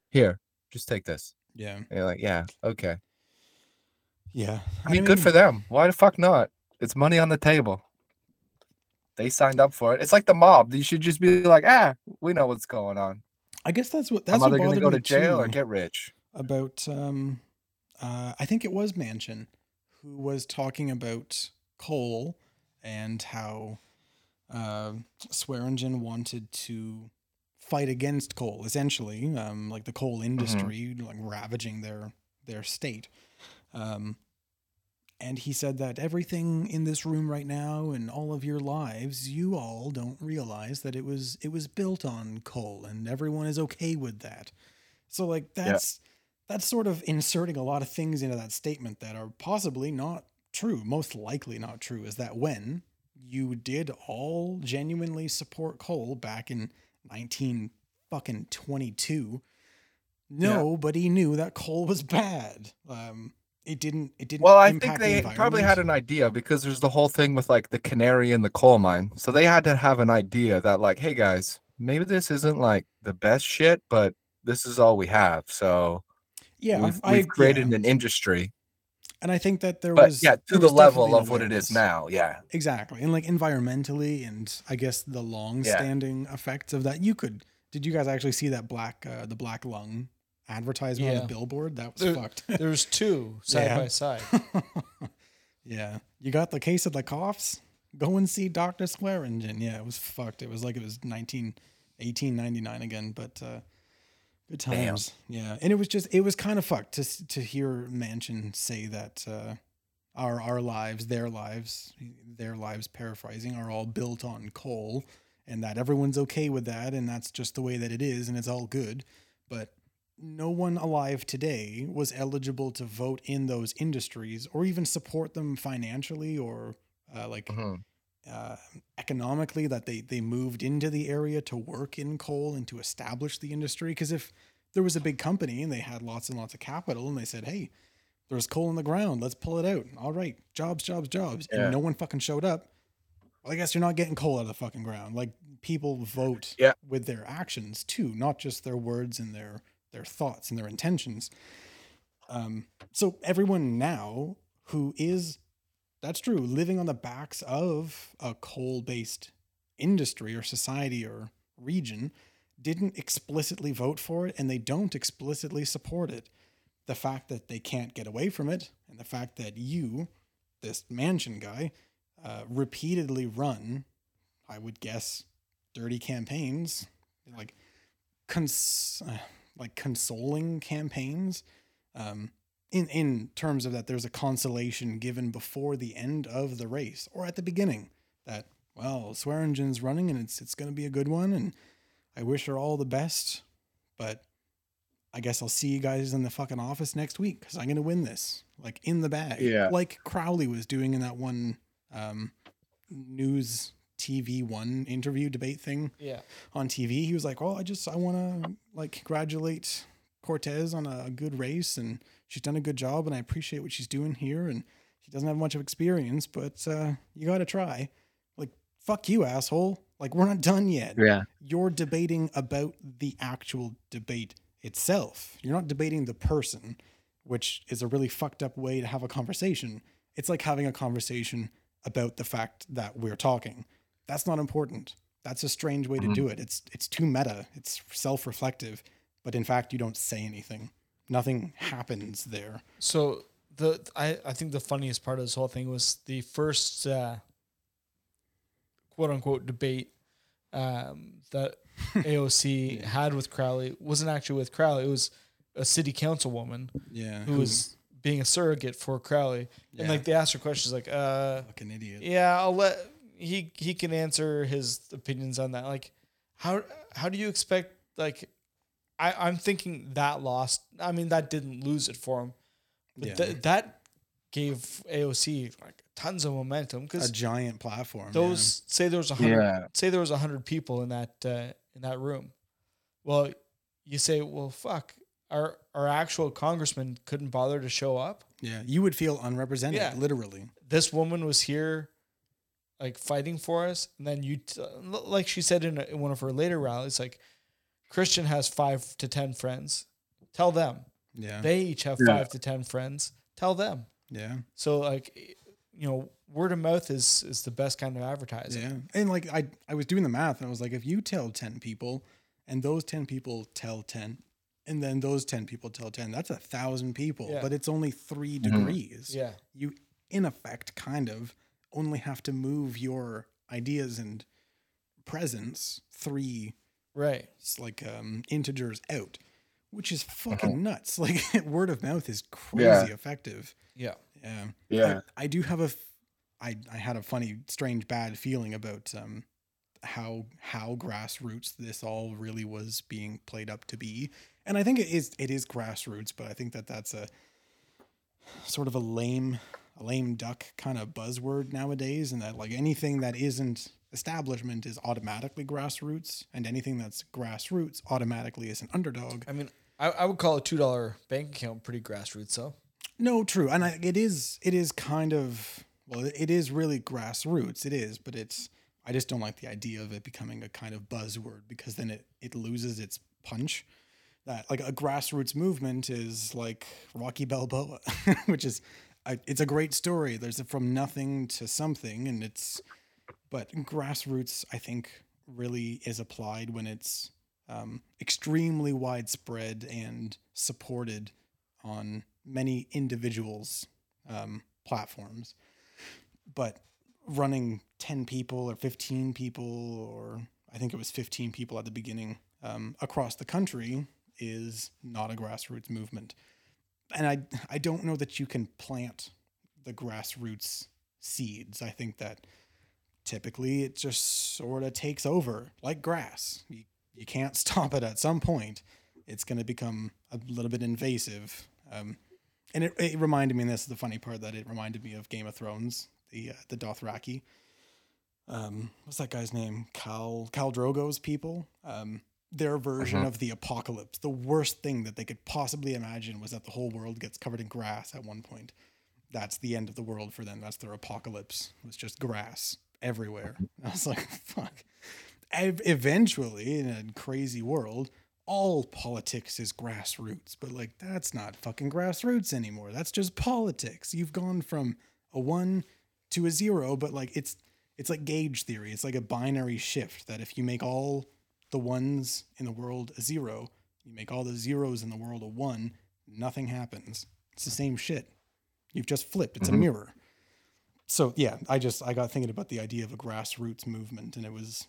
here, just take this." yeah And you're like, "Yeah, okay." yeah I mean, good for them. Why the fuck not? It's money on the table. They signed up for it. It's like the mob. You should just be like, ah, we know what's going on. I guess that's what that's I'm what bothered go me to jail or get rich. about um uh I think it was Manchin who was talking about coal and how uh Swearengin wanted to fight against coal essentially um like the coal industry like ravaging their their state um and he said that everything in this room right now and all of your lives you all don't realize that it was it was built on coal and everyone is okay with that. So like that's that's sort of inserting a lot of things into that statement that are possibly not true most likely not true is that when you did all genuinely support coal back in 19 fucking 22 nobody knew that coal was bad. Um it didn't it didn't Well, I think impact the they probably had an idea because there's the whole thing with like the canary in the coal mine. So they had to have an idea that like, hey guys, maybe this isn't like the best shit, but this is all we have. So yeah we've, I, we've created yeah. an industry. and i think that there But was yeah, to the level of what it is now. Yeah. Exactly. And like environmentally and I guess the long standing effects of that. You could did you guys actually see that black uh, the black lung advertisement on Yeah. the billboard? That was There- fucked. There's two side Yeah. by side. yeah. You got the case of the coughs? Go and see Dr. Swearengin. Yeah, it was fucked. It was like it was 19 1899 again, but uh good Damn. times. Yeah. And it was just it was kind of fucked to to hear Manchin say that uh our our lives, their lives, their lives paraphrasing are all built on coal and that everyone's okay with that and that's just the way that it is and it's all good. But no one alive today was eligible to vote in those industries or even support them financially or uh, like Mhm. uh, economically that they they moved into the area to work in coal and to establish the industry. Because if there was a big company and they had lots and lots of capital and they said hey there's coal in the ground. Let's pull it out. All right. Jobs jobs jobs. Yeah. and no one fucking showed up. Well, i guess you're not getting coal out of the fucking ground. Like people vote Yeah. with their actions too not just their words and their their thoughts and their intentions. Um so everyone now who is that's true living on the backs of a coal-based industry or society or region didn't explicitly vote for it and they don't explicitly support it. The fact that they can't get away from it and the fact that you this Manchin guy uh, repeatedly run i would guess dirty campaigns like cons- uh, like consoling campaigns um, in in terms of that there's a consolation given before the end of the race or at the beginning that well Swearengin's running and it's it's going to be a good one and I wish her all the best but I guess I'll see you guys in the fucking office next week because I'm going to win this like in the bag Yeah. like Crowley was doing in that one um, news TV one interview debate thing Yeah. on TV. He was like, "Well, I just I want to like congratulate Cortez on a good race, and she's done a good job, and I appreciate what she's doing here. And she doesn't have much of experience, but uh, you got to try. Like, fuck you, asshole. Like, we're not done yet. Yeah. You're debating about the actual debate itself. You're not debating the person, which is a really fucked up way to have a conversation. It's like having a conversation about the fact that we're talking. That's not important. That's a strange way to do it. It's it's too meta. It's self-reflective, but in fact you don't say anything. Nothing happens there. So the I, I think the funniest part of this whole thing was the first uh, quote unquote debate um, that AOC had with Crowley wasn't actually with Crowley. It was a city councilwoman Yeah. who was being a surrogate for Crowley. Yeah. And like they asked her questions like, uh, fucking idiot. yeah, I'll let he he can answer his opinions on that. Like, how how do you expect like I I'm thinking that lost. I mean, that didn't lose it for him, but Yeah. th- that gave AOC like tons of momentum because A because giant platform. those say there was a hundred Yeah. say there was a hundred people in that uh, in that room. Well, you say, well, fuck. Our, our actual congressman couldn't bother to show up. yeah. yeah. You would feel unrepresented, Yeah. literally. this woman was here like fighting for us and then you t- like she said in, a, in one of her later rallies like christian has five to ten friends tell them Yeah. they each have Yeah. five to ten friends tell them yeah. so like you know word of mouth is is the best kind of advertising Yeah. And like I I was doing the math and I was like, if you tell 10 people and those 10 people tell 10 and then those 10 people tell 10, that's a thousand people, Yeah. but it's only 3 mm-hmm. degrees. yeah You in effect kind of only have to move your ideas and presence 3 right it's like um integers out, which is fucking nuts. Like word of mouth is crazy Yeah. effective. yeah Yeah. Yeah. I, I do have a, f- I, I had a funny, strange, bad feeling about um, how how grassroots this all really was being played up to be, and I think it is it is grassroots, but I think that that's a sort of a lame a lame duck kind of buzzword nowadays, and that like anything that isn't establishment is automatically grassroots, and anything that's grassroots automatically is an underdog. i mean i, I would call a two dollar bank account pretty grassroots though No, true, and I, it is it is kind of well, it is really grassroots. It is, but it's I just don't like the idea of it becoming a kind of buzzword because then it it loses its punch. That like a grassroots movement is like Rocky Balboa, which is I, it's a great story. There's a from nothing to something, and it's but grassroots I think really is applied when it's um, extremely widespread and supported on many individuals' um, platforms. But running 10 people or 15 people, or I think it was 15 people at the beginning um, across the country, is not a grassroots movement. And I, I don't know that you can plant the grassroots seeds. I think that typically it just sort of takes over like grass. You, you can't stop it at some point. It's going to become a little bit invasive. Um, and it, it reminded me, and this is the funny part, that it reminded me of Game of Thrones, the uh, the Dothraki. Um, what's that guy's name? Khal Khal Drogo's people. Um, their version mm-hmm. of the apocalypse. The worst thing that they could possibly imagine was that the whole world gets covered in grass at one point. That's the end of the world for them. That's their apocalypse. It was just grass everywhere. I was like, fuck. Eventually, in a crazy world, all politics is grassroots, but like that's not fucking grassroots anymore. That's just politics. You've gone from a one to a zero, but like it's it's like gauge theory. It's like a binary shift that if you make all the ones in the world a zero, you make all the zeros in the world a one, nothing happens. It's the same shit. You've just flipped. It's a mirror. So yeah, I just I got thinking about the idea of a grassroots movement, and it was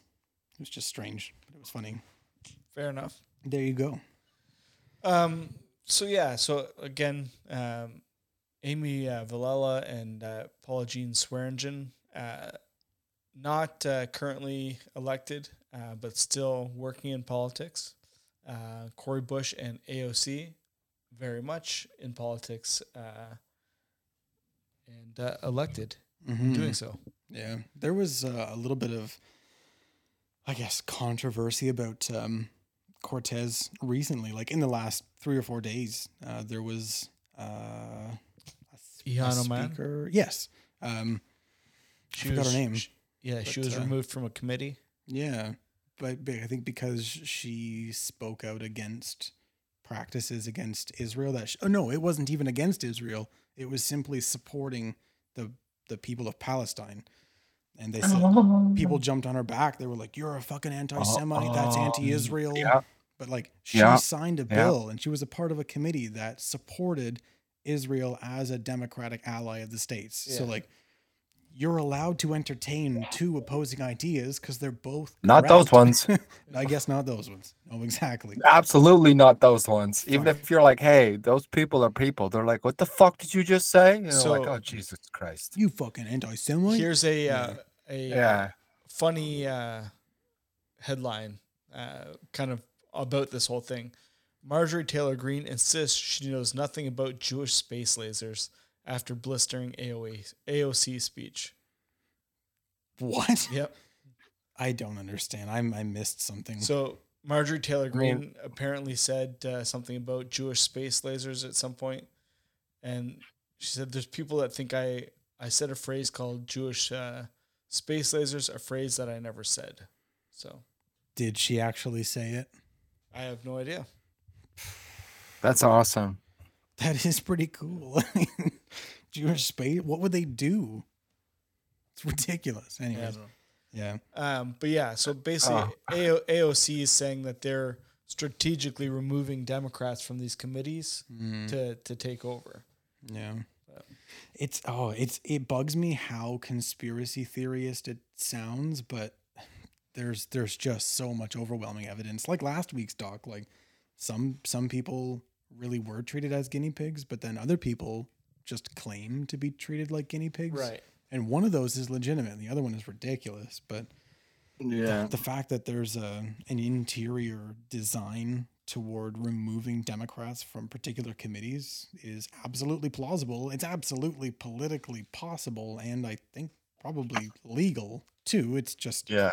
it was just strange, but it was funny. fair enough There you go. Um. So yeah. So again, um, Amy uh, Vilela and uh, Paula Jean Swearengin, uh, not uh, currently elected, uh, but still working in politics. Uh, Cori Bush and AOC, very much in politics, uh, and uh, elected Mhm. doing so. Yeah, there was uh, a little bit of, I guess, controversy about um, Cortez recently. Like in the last three or four days, uh, there was uh, a, a Ilhan Omar? speaker. Yes, um, She forgot her name, sh- yeah, she was removed from a committee. yeah, but, but I think because she spoke out against practices against Israel. That sh oh no, it wasn't even against Israel. It was simply supporting the the people of Palestine. And they said oh. people jumped on her back. They were like, "You're a fucking anti-Semite. That's anti-Israel." yeah. But like, she Yeah. signed a Yeah. bill, and she was a part of a committee that supported Israel as a democratic ally of the states. So like, you're allowed to entertain two opposing ideas because they're both Not those ones. I guess not those ones. No, exactly. Absolutely not those ones. Even Fuck. if you're like, hey, those people are people, they're like, what the fuck did you just say? And you're like, oh Jesus Christ. You fucking anti-Semite. Here's a uh, a uh, Yeah. funny uh, headline, uh, kind of about this whole thing. Marjorie Taylor Greene insists she knows nothing about Jewish space lasers after blistering AOA, AOC speech. what? Yep. I don't understand. I'm I missed something. So Marjorie Taylor mean- Greene apparently said uh, something about Jewish space lasers at some point, and she said there's people that think I I said a phrase called Jewish uh, space lasers, a phrase that I never said. So Did she actually say it? I have no idea. That's awesome. That is pretty cool. I mean, Jewish space. What would they do? It's ridiculous. Yeah, Anyways, don't yeah. Um, but yeah, so basically, Oh. AO, AOC is saying that they're strategically removing Democrats from these committees Mm, to to take over. yeah. It's oh, it's it bugs me how conspiracy theorist it sounds, but there's there's just so much overwhelming evidence. Like last week's doc, like some some people really were treated as guinea pigs, but then other people just claim to be treated like guinea pigs. Right. And one of those is legitimate, and the other one is ridiculous. But Yeah. the fact that there's a an interior design toward removing Democrats from particular committees is absolutely plausible. It's absolutely politically possible, and I think probably legal too. It's just Yeah.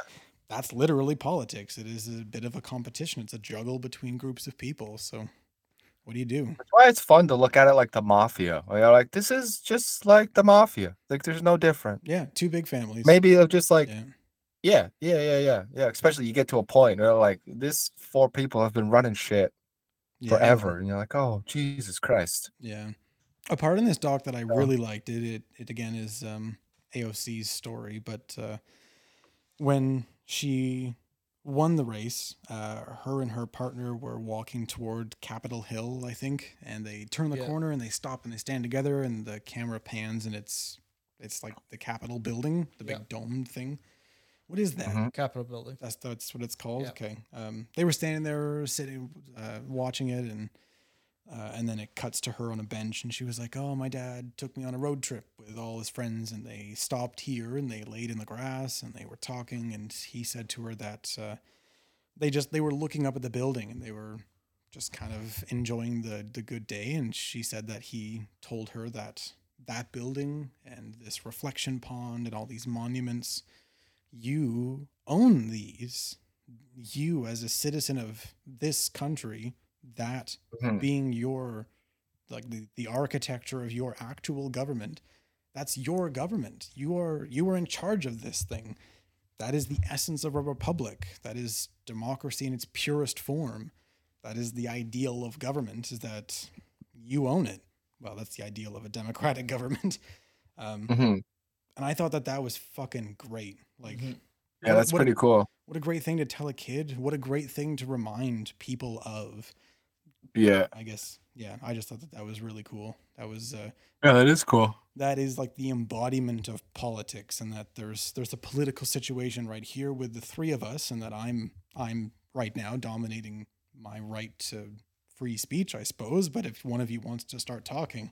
that's literally politics. It is a bit of a competition. It's a juggle between groups of people. So, what do you do? That's why it's fun to look at it like the mafia. Where you're like, this is just like the mafia. Like there's no different. Yeah, two big families. Maybe they're just like, Yeah. yeah, yeah, yeah, yeah, yeah. Especially you get to a point where like this four people have been running shit Yeah. forever, and you're like, oh Jesus Christ. Yeah. A part in this doc that I really liked it, it it again is um AOC's story, but uh when she won the race, uh her and her partner were walking toward Capitol Hill, I think, and they turn the Yeah. corner and they stop and they stand together and the camera pans and it's it's like the Capitol building, the big Yeah. domed thing. What is that? Mhm. Capitol building. That's that's what it's called. Yeah. Okay. Um, they were standing there, sitting, uh, watching it, and uh, and then it cuts to her on a bench, and she was like, "Oh, my dad took me on a road trip with all his friends, and they stopped here, and they laid in the grass, and they were talking, and he said to her that uh, they just they were looking up at the building, and they were just kind of enjoying the the good day, and she said that he told her that that building and this reflection pond and all these monuments." you own these. You, as a citizen of this country, that Mhm. being your, like the, the architecture of your actual government, that's your government. You are you are in charge of this thing. That is the essence of a republic. That is democracy in its purest form. That is the ideal of government. Is that you own it. Well, that's the ideal of a democratic government. Um, Mhm. and I thought that that was fucking great. Like, Mhm. Yeah, what- that's what, pretty cool. What a great thing to tell a kid. What a great thing to remind people of. Yeah. I guess. Yeah, I just thought that that was really cool. That was uh, Yeah, that is cool. that is like the embodiment of politics, and that there's there's a political situation right here with the three of us, and that I'm I'm right now dominating my right to free speech, I suppose. But if one of you wants to start talking,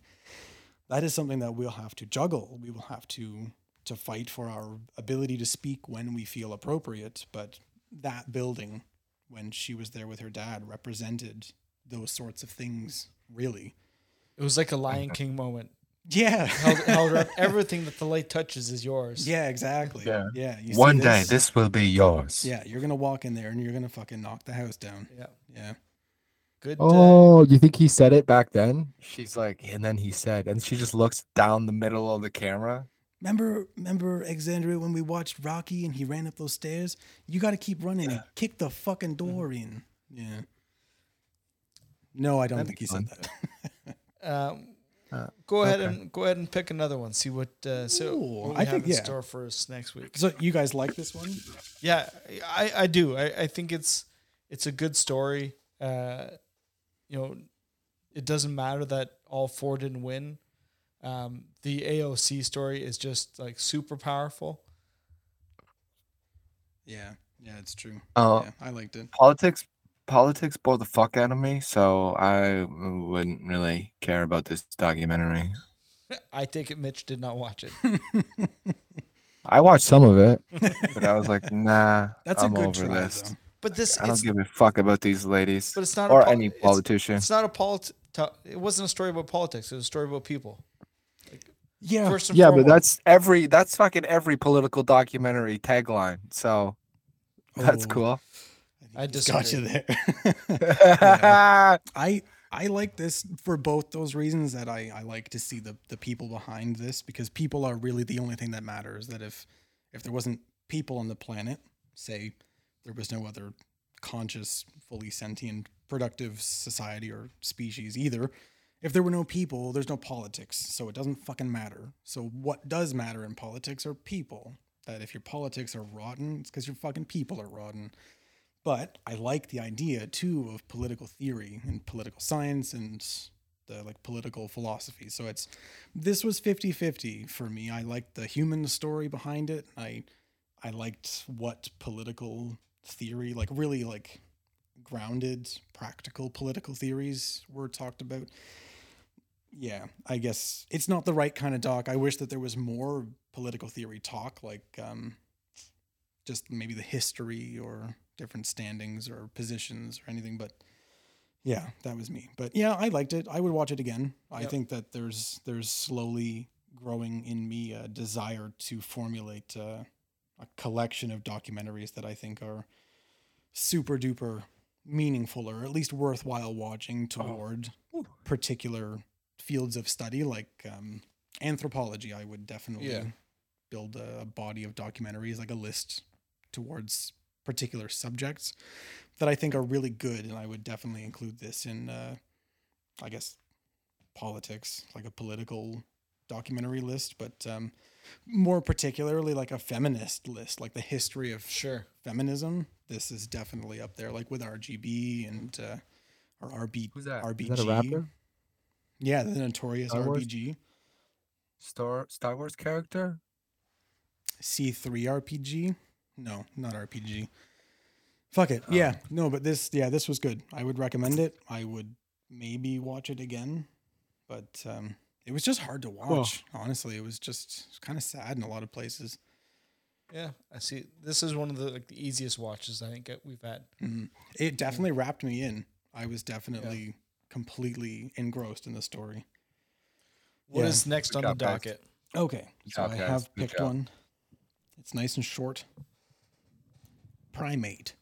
that is something that we'll have to juggle. We will have to to fight for our ability to speak when we feel appropriate. But that building, when she was there with her dad, represented those sorts of things. Really, It was like a Lion King moment. yeah, Held, held up, everything that the light touches is yours. yeah, exactly. Yeah. yeah. You see One day this will be yours. Yeah, you're gonna walk in there and you're gonna fucking knock the house down. Yeah. Yeah. Good. Oh, you think he said it back then? She's like, and then he said, and she just looks down the middle of the camera. Remember, remember Alexandria when we watched Rocky and he ran up those stairs? You got to keep running and kick the fucking door mm-hmm. in. Yeah. No, I don't think he said that. um, Uh, go ahead okay. and go ahead and pick another one. See what uh, so Ooh, what we I have think- in yeah. store for us next week. so you guys like this one? Yeah, I, I do. I, I think it's it's a good story. Uh, you know, it doesn't matter that all four didn't win. Um, the AOC story is just like super powerful. Yeah. Yeah, it's true. Oh, Yeah, I liked it. politics, politics bore the fuck out of me, so I wouldn't really care about this documentary. I take it Mitch did not watch it. I watched some of it, but I was like, nah, That's I'm a good over try, this. though. But this I don't give a fuck about these ladies but it's not or a pol- any politician. It's, not a polit. It wasn't a story about politics. It was a story about people. Yeah. First and Yeah, but that's every that's fucking every political documentary tagline. So oh. that's Oh, cool. I just got you disagree. there. I I like this for both those reasons that I, I like to see the the people behind this because people are really the only thing that matters. That if if there wasn't people on the planet, say there was no other conscious, fully sentient, productive society or species either. If there were no people, there's no politics. So it doesn't fucking matter. So what does matter in politics are people. That if your politics are rotten, it's because your fucking people are rotten. But I like the idea too of political theory and political science and the like political philosophy. So it's this was 50-50 for me. I liked the human story behind it. I I liked what political theory, like really like grounded, practical political theories were talked about. Yeah, I guess it's not the right kind of doc. I wish that there was more political theory talk, like um, just maybe the history or different standings or positions or anything. But yeah, that was me. But yeah, I liked it. I would watch it again. I think that there's there's slowly growing in me a desire to formulate uh, a collection of documentaries that I think are super duper meaningful or at least worthwhile watching toward particular fields of study like um, anthropology. I would definitely Yeah. build a body of documentaries, like a list towards particular subjects that I think are really good, and I would definitely include this in, uh, I guess, politics, like a political documentary list, but um, more particularly like a feminist list, like the history of Sure. feminism. This is definitely up there, like with RGB and uh, or RB Who's that? RBG. Is that a rapper? Yeah, the notorious Star Wars? RBG. Star Star Wars character? C3 RPG. No, not RPG. Fuck it. Yeah, no, but this, yeah, this was good. I would recommend it. I would maybe watch it again, but um, it was just hard to watch. Honestly, it was just kind of sad in a lot of places. Yeah, I see. This is one of the like the easiest watches I think we've had. Mhm. It definitely wrapped me in. I was definitely completely engrossed in the story. What is Yeah. next Good on the job, guys. docket? Okay, so job, I have picked job. one. It's nice and short. Primate.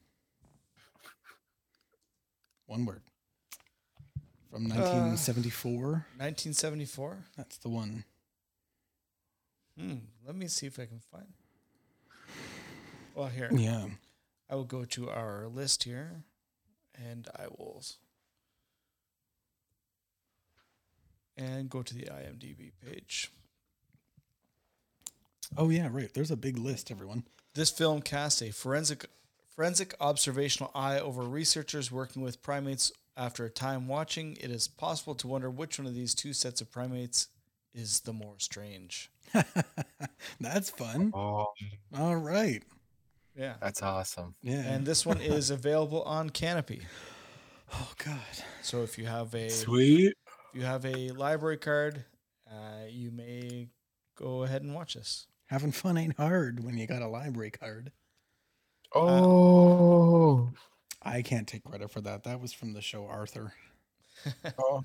One word. From 1974. 1974. That's the one. Hmm. Let me see if I can find. Well, here Yeah. I will go to our list here, and I will and go to the IMDb page. Oh yeah, right. There's a big list, everyone. This film casts a forensic forensic observational eye over researchers working with primates. After a time watching, it is possible to wonder which one of these two sets of primates is the more strange. That's fun. Oh, All right. Yeah. that's awesome. Yeah. And this one is available on Kanopy. Oh God. So if you have a Sweet. if you have a library card, uh, you may go ahead and watch this. Having fun ain't hard when you got a library card. Oh. I can't take credit for that. That was from the show Arthur. oh.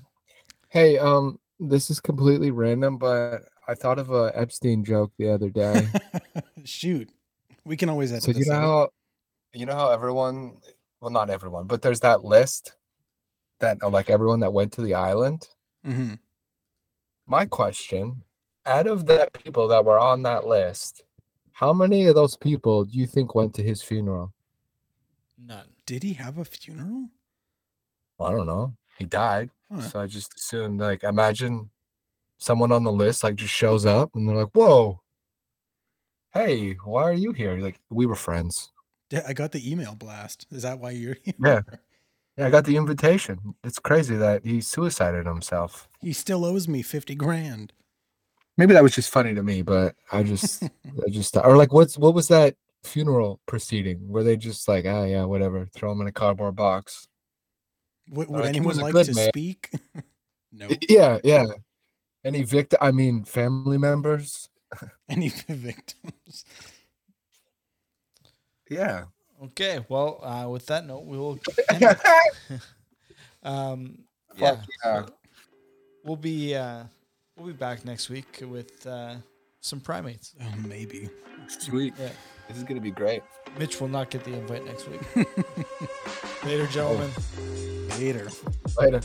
Hey, um, this is completely random, but I thought of a Epstein joke the other day. Shoot. We can always edit so you know out. how you know how everyone well not everyone, but there's that list that uh, like everyone that went to the island. Mhm. My question, out of the people that were on that list, how many of those people do you think went to his funeral? None. Did he have a funeral? I don't know. He died. Huh. So I just assumed like imagine someone on the list like just shows up and they're like, Whoa, hey, why are you here? Like, we were friends. Yeah, I got the email blast. Is that why you're here? Yeah. Yeah, I got the invitation. It's crazy that he suicided himself. He still owes me 50 grand. Maybe that was just funny to me, but I just I just or like what's what was that funeral proceeding where they just like, ah yeah, whatever, throw him in a cardboard box. Would, would Like, anyone like to man. speak? no. Yeah, yeah. Any victim I mean family members? Any victims? Yeah. Okay. Well, uh, with that note, we will. Um, yeah. Yeah. We'll be uh, we'll be back next week with uh, some primates. Oh, maybe. Sweet. Yeah. This is gonna be great. Mitch will not get the invite next week. Later, gentlemen. Later. Later.